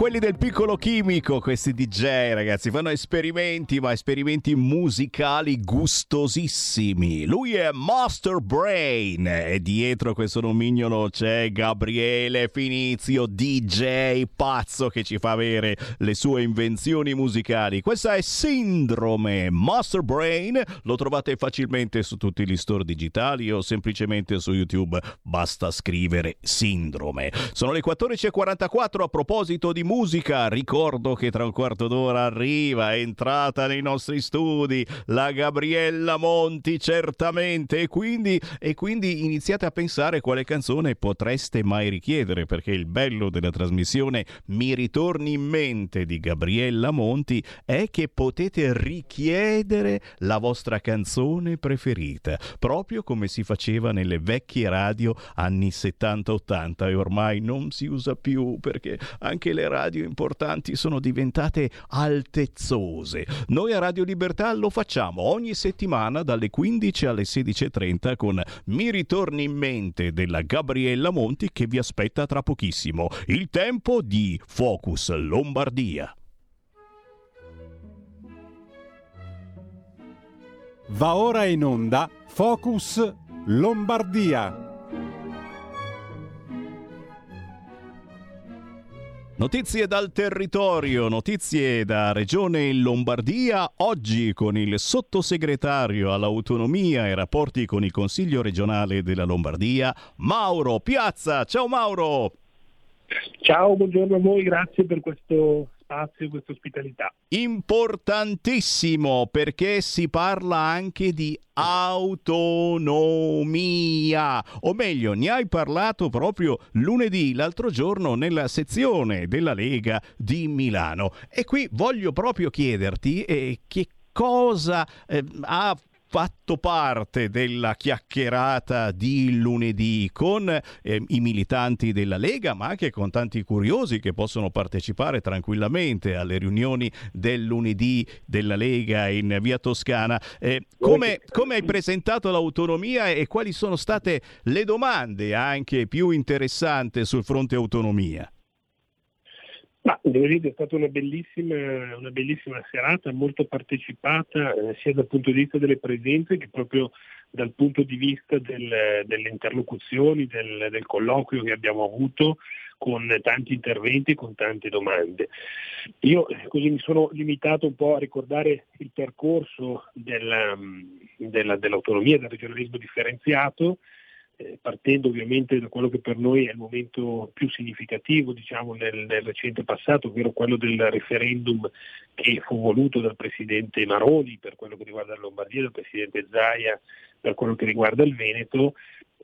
Quelli del piccolo chimico, questi DJ ragazzi, fanno esperimenti, ma esperimenti musicali gustosissimi. Lui è Master Brain e dietro questo nomignolo c'è Gabriele Finizio, DJ pazzo che ci fa avere le sue invenzioni musicali. Questa è Sindrome Master Brain, lo trovate facilmente su tutti gli store digitali o semplicemente su YouTube, basta scrivere Sindrome. Sono le 14.44 a proposito di musica, ricordo che tra un quarto d'ora arriva, è entrata nei nostri studi la Gabriella Monti certamente. E quindi, e quindi iniziate a pensare quale canzone potreste mai richiedere perché il bello della trasmissione Mi ritorni in mente di Gabriella Monti è che potete richiedere la vostra canzone preferita, proprio come si faceva nelle vecchie radio anni 70-80 e ormai non si usa più perché anche le radio importanti sono diventate altezzose. Noi a Radio Libertà lo facciamo ogni settimana dalle 15 alle 16.30 con Mi ritorni in mente della Gabriella Monti che vi aspetta tra pochissimo. Il tempo di Focus Lombardia. Va ora in onda Focus Lombardia. Notizie dal territorio, notizie da Regione Lombardia, oggi con il sottosegretario all'autonomia e rapporti con il Consiglio regionale della Lombardia, Mauro Piazza. Ciao Mauro! Ciao, buongiorno a voi, grazie per questo spazio, questa ospitalità. Importantissimo perché si parla anche di autonomia, o meglio, ne hai parlato proprio lunedì, l'altro giorno, nella sezione della Lega di Milano. E qui voglio proprio chiederti eh, che cosa eh, ha fatto parte della chiacchierata di lunedì con eh, i militanti della Lega, ma anche con tanti curiosi che possono partecipare tranquillamente alle riunioni del lunedì della Lega in via Toscana. Eh, come, come hai presentato l'autonomia e quali sono state le domande anche più interessanti sul fronte autonomia? Ma devo dire che è stata una bellissima, una bellissima serata, molto partecipata eh, sia dal punto di vista delle presenze che proprio dal punto di vista del, delle interlocuzioni, del, del, colloquio che abbiamo avuto con tanti interventi e con tante domande. Io eh, così mi sono limitato un po' a ricordare il percorso della, della, dell'autonomia, del regionalismo differenziato, eh, partendo ovviamente da quello che per noi è il momento più significativo diciamo, nel, nel, recente passato, ovvero quello del referendum che fu voluto dal Presidente Maroni per quello che riguarda la Lombardia, dal Presidente Zaia per quello che riguarda il Veneto,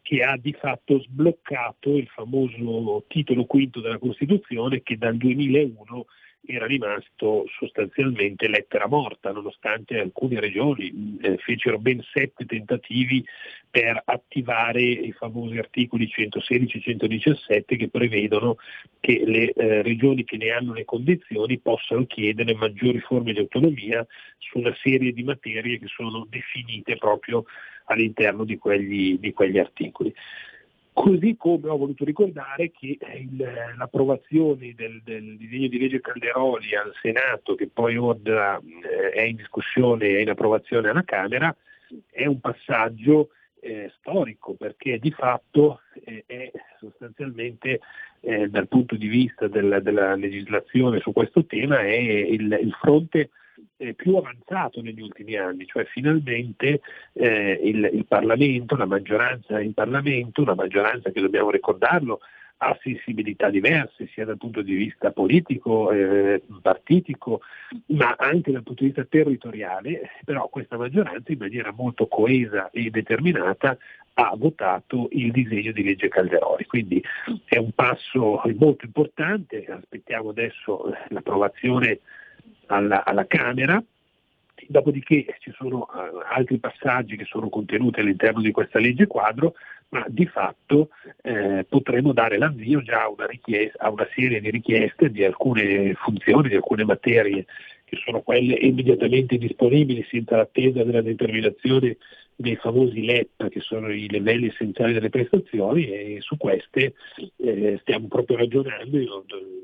che ha di fatto sbloccato il famoso titolo quinto della Costituzione che dal 2001 era rimasto sostanzialmente lettera morta, nonostante alcune regioni eh, fecero ben sette tentativi per attivare i famosi articoli 116 e 117 che prevedono che le eh, regioni che ne hanno le condizioni possano chiedere maggiori forme di autonomia su una serie di materie che sono definite proprio all'interno di quegli, di quegli articoli. Così come ho voluto ricordare che il, l'approvazione del, del, disegno di legge Calderoli al Senato, che poi ora eh, è in discussione e in approvazione alla Camera, è un passaggio eh, storico perché di fatto eh, è sostanzialmente eh, dal punto di vista del, della legislazione su questo tema è il, il fronte eh, più avanzato negli ultimi anni, cioè finalmente eh, il, il, Parlamento, la maggioranza in Parlamento, una maggioranza che dobbiamo ricordarlo ha sensibilità diverse sia dal punto di vista politico, eh, partitico, ma anche dal punto di vista territoriale, però questa maggioranza in maniera molto coesa e determinata ha votato il disegno di legge Calderoli. Quindi è un passo molto importante, aspettiamo adesso l'approvazione alla, alla Camera, dopodiché ci sono uh, altri passaggi che sono contenuti all'interno di questa legge quadro, ma di fatto eh, potremo dare l'avvio già a una, a una, serie di richieste di alcune funzioni, di alcune materie che sono quelle immediatamente disponibili senza l'attesa della determinazione dei famosi LEP, che sono i livelli essenziali delle prestazioni, e su queste eh, stiamo proprio ragionando in,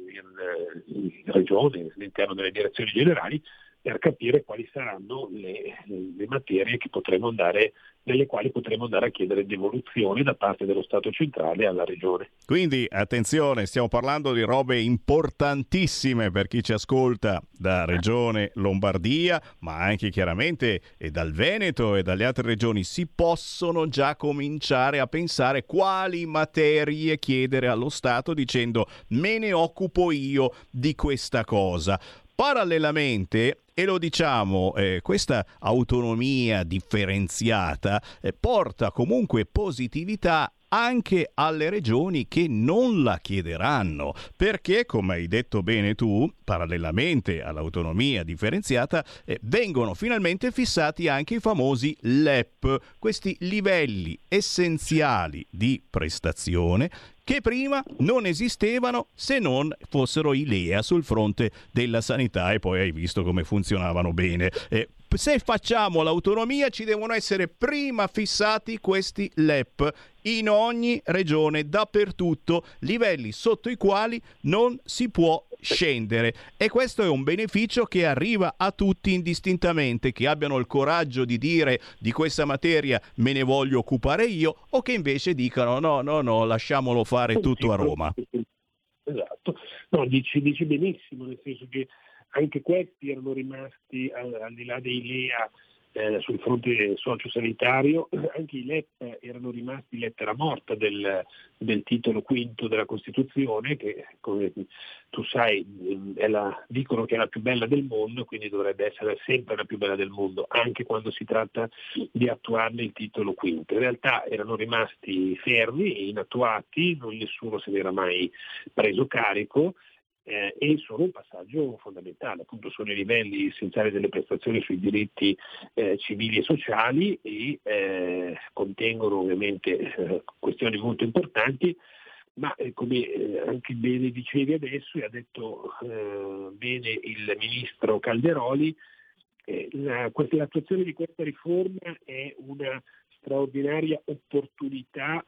in, in regione, all'interno delle direzioni generali, per capire quali saranno le, le materie andare, nelle quali potremo andare a chiedere devoluzione da parte dello Stato centrale alla Regione. Quindi attenzione, stiamo parlando di robe importantissime per chi ci ascolta da Regione Lombardia, ma anche chiaramente dal Veneto e dalle altre regioni. Si possono già cominciare a pensare quali materie chiedere allo Stato dicendo me ne occupo io di questa cosa. Parallelamente, e lo diciamo, eh, questa autonomia differenziata eh, porta comunque positività anche alle regioni che non la chiederanno, perché, come hai detto bene tu, parallelamente all'autonomia differenziata, eh, vengono finalmente fissati anche i famosi LEP, questi livelli essenziali di prestazione che prima non esistevano se non fossero i LEA sul fronte della sanità e poi hai visto come funzionavano bene. Eh, se facciamo l'autonomia ci devono essere prima fissati questi LEP in ogni regione, dappertutto, livelli sotto i quali non si può scendere e questo è un beneficio che arriva a tutti indistintamente, che abbiano il coraggio di dire di questa materia me ne voglio occupare io o che invece dicano no, no, no, lasciamolo fare tutto a Roma. Esatto, no, dici, dici benissimo, nel senso che anche questi erano rimasti al, al di là dei LEA eh, sul fronte sociosanitario, anche i LEP erano rimasti lettera morta del, del, titolo quinto della Costituzione, che come tu sai la, dicono che è la più bella del mondo, quindi dovrebbe essere sempre la più bella del mondo, anche quando si tratta di attuarne il titolo quinto. In realtà erano rimasti fermi inattuati, non nessuno se ne era mai preso carico eh, e sono un passaggio fondamentale, appunto sono i livelli essenziali delle prestazioni sui diritti eh, civili e sociali e eh, contengono ovviamente eh, questioni molto importanti, ma eh, come eh, anche bene dicevi adesso e ha detto bene il ministro Calderoli, la, l'attuazione di questa riforma è una straordinaria opportunità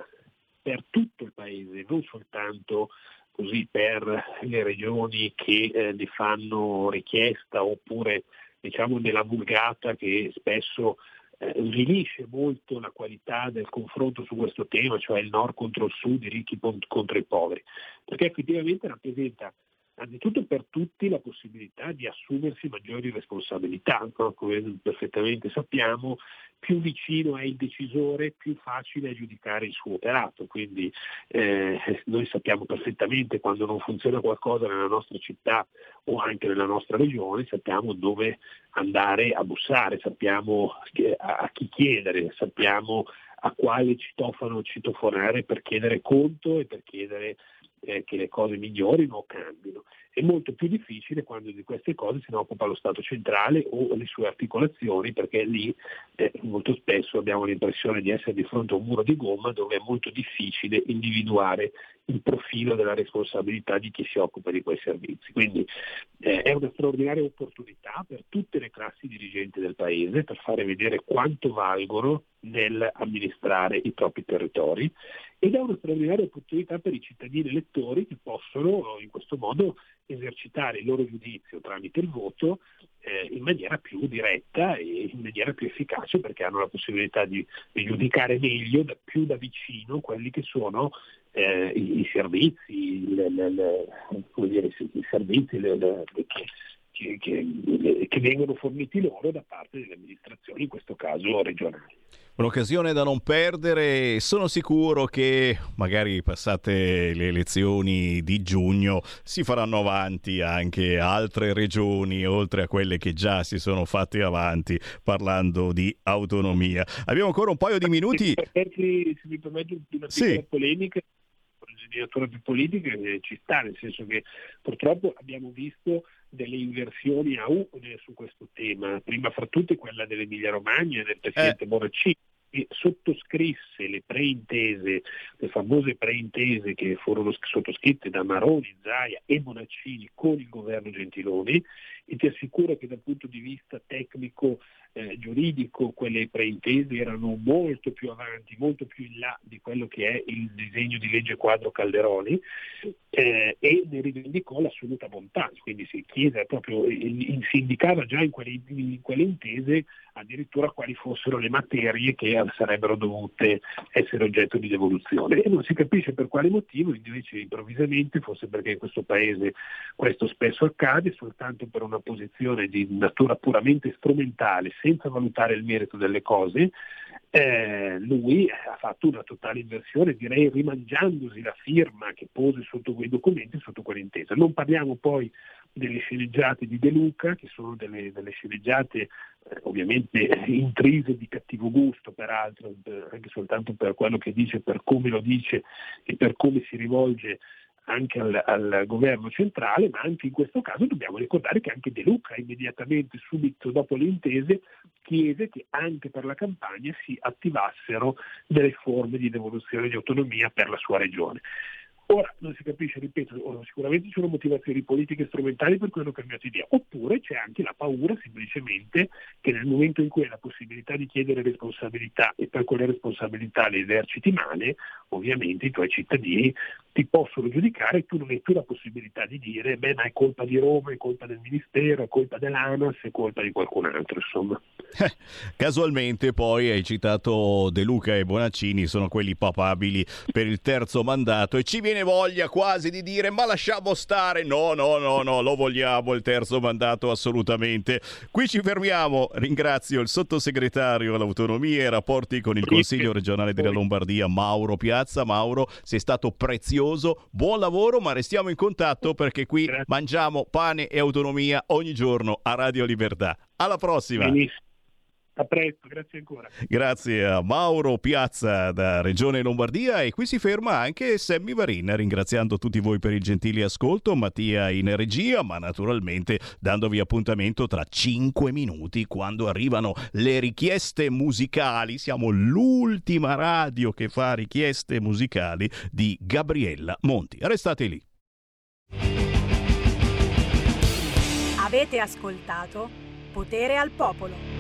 per tutto il Paese, non soltanto così per le regioni che eh, ne fanno richiesta oppure diciamo nella vulgata che spesso eh, rilisce molto la qualità del confronto su questo tema, cioè il nord contro il sud, i ricchi contro i poveri, perché effettivamente rappresenta Anzitutto per tutti la possibilità di assumersi maggiori responsabilità, no? come perfettamente sappiamo, più vicino è il decisore, più facile è giudicare il suo operato, quindi eh, noi sappiamo perfettamente quando non funziona qualcosa nella nostra città o anche nella nostra regione, sappiamo dove andare a bussare, sappiamo a chi chiedere, sappiamo a quale citofano citofonare per chiedere conto e per chiedere eh, che le cose migliorino o cambino. È molto più difficile quando di queste cose se ne occupa lo Stato centrale o le sue articolazioni, perché lì eh, molto spesso abbiamo l'impressione di essere di fronte a un muro di gomma dove è molto difficile individuare il profilo della responsabilità di chi si occupa di quei servizi. Quindi eh, è una straordinaria opportunità per tutte le classi dirigenti del Paese per fare vedere quanto valgono nell'amministrare i propri territori ed è una straordinaria opportunità per i cittadini elettori che possono in questo modo esercitare il loro giudizio tramite il voto eh, in maniera più diretta e in maniera più efficace perché hanno la possibilità di, di giudicare meglio, da, più da vicino quelli che sono eh, i, i, servizi, le, le, le, dire, i servizi che, che, che vengono forniti loro da parte delle amministrazioni, in questo caso regionali. Un'occasione da non perdere. Sono sicuro che magari passate le elezioni di giugno si faranno avanti anche altre regioni, oltre a quelle che già si sono fatte avanti parlando di autonomia. Abbiamo ancora un paio di minuti. Se mi permetti una sì. polemica, direttore più politiche eh, ci sta, nel senso che purtroppo abbiamo visto delle inversioni a U su questo tema, prima fra tutte quella dell'Emilia Romagna e del presidente eh. Bonaccini e sottoscrisse le preintese, le famose preintese che furono sottoscritte da Maroni, Zaia e Bonaccini con il governo Gentiloni e ti assicuro che dal punto di vista tecnico eh, giuridico quelle preintese erano molto più avanti, molto più in là di quello che è il disegno di legge quadro Calderoni eh, e ne rivendicò l'assoluta bontà, quindi si chiese proprio, si indicava già in quelle, in quelle intese addirittura quali fossero le materie che sarebbero dovute essere oggetto di devoluzione. E non si capisce per quale motivo invece improvvisamente, forse perché in questo paese questo spesso accade, soltanto per una posizione di natura puramente strumentale, senza valutare il merito delle cose, eh, lui ha fatto una totale inversione, direi rimangiandosi la firma che pose sotto quei documenti, sotto quell'intesa. Non parliamo poi delle sceneggiate di De Luca, che sono delle, delle sceneggiate eh, ovviamente intrise di cattivo gusto, peraltro, anche soltanto per quello che dice, per come lo dice e per come si rivolge anche al, al, governo centrale, ma anche in questo caso dobbiamo ricordare che anche De Luca immediatamente, subito dopo le intese, chiese che anche per la campagna si attivassero delle forme di devoluzione di autonomia per la sua regione. Ora non si capisce, ripeto, sicuramente ci sono motivazioni politiche strumentali per cui hanno cambiato idea, oppure c'è anche la paura semplicemente che nel momento in cui hai la possibilità di chiedere responsabilità e per quelle responsabilità le eserciti male, ovviamente i tuoi cittadini ti possono giudicare e tu non hai più la possibilità di dire beh ma è colpa di Roma, è colpa del Ministero, è colpa dell'ANAS, è colpa di qualcun altro, insomma. Casualmente poi hai citato De Luca e Bonaccini, sono quelli papabili per il terzo mandato e ci viene voglia quasi di dire ma lasciamo stare, no no no no, lo vogliamo il terzo mandato assolutamente. Qui ci fermiamo, ringrazio il sottosegretario all'autonomia e rapporti con il Consiglio regionale della Lombardia Mauro Piazza. Mauro, sei stato prezioso, buon lavoro ma restiamo in contatto perché qui mangiamo pane e autonomia ogni giorno a Radio Libertà. Alla prossima! Benissimo. A presto, grazie ancora. Grazie a Mauro Piazza da Regione Lombardia e qui si ferma anche Sammy Varin ringraziando tutti voi per il gentile ascolto, Mattia in regia, ma naturalmente dandovi appuntamento tra 5 minuti quando arrivano le richieste musicali. Siamo l'ultima radio che fa richieste musicali di Gabriella Monti. Restate lì. Avete ascoltato Potere al Popolo.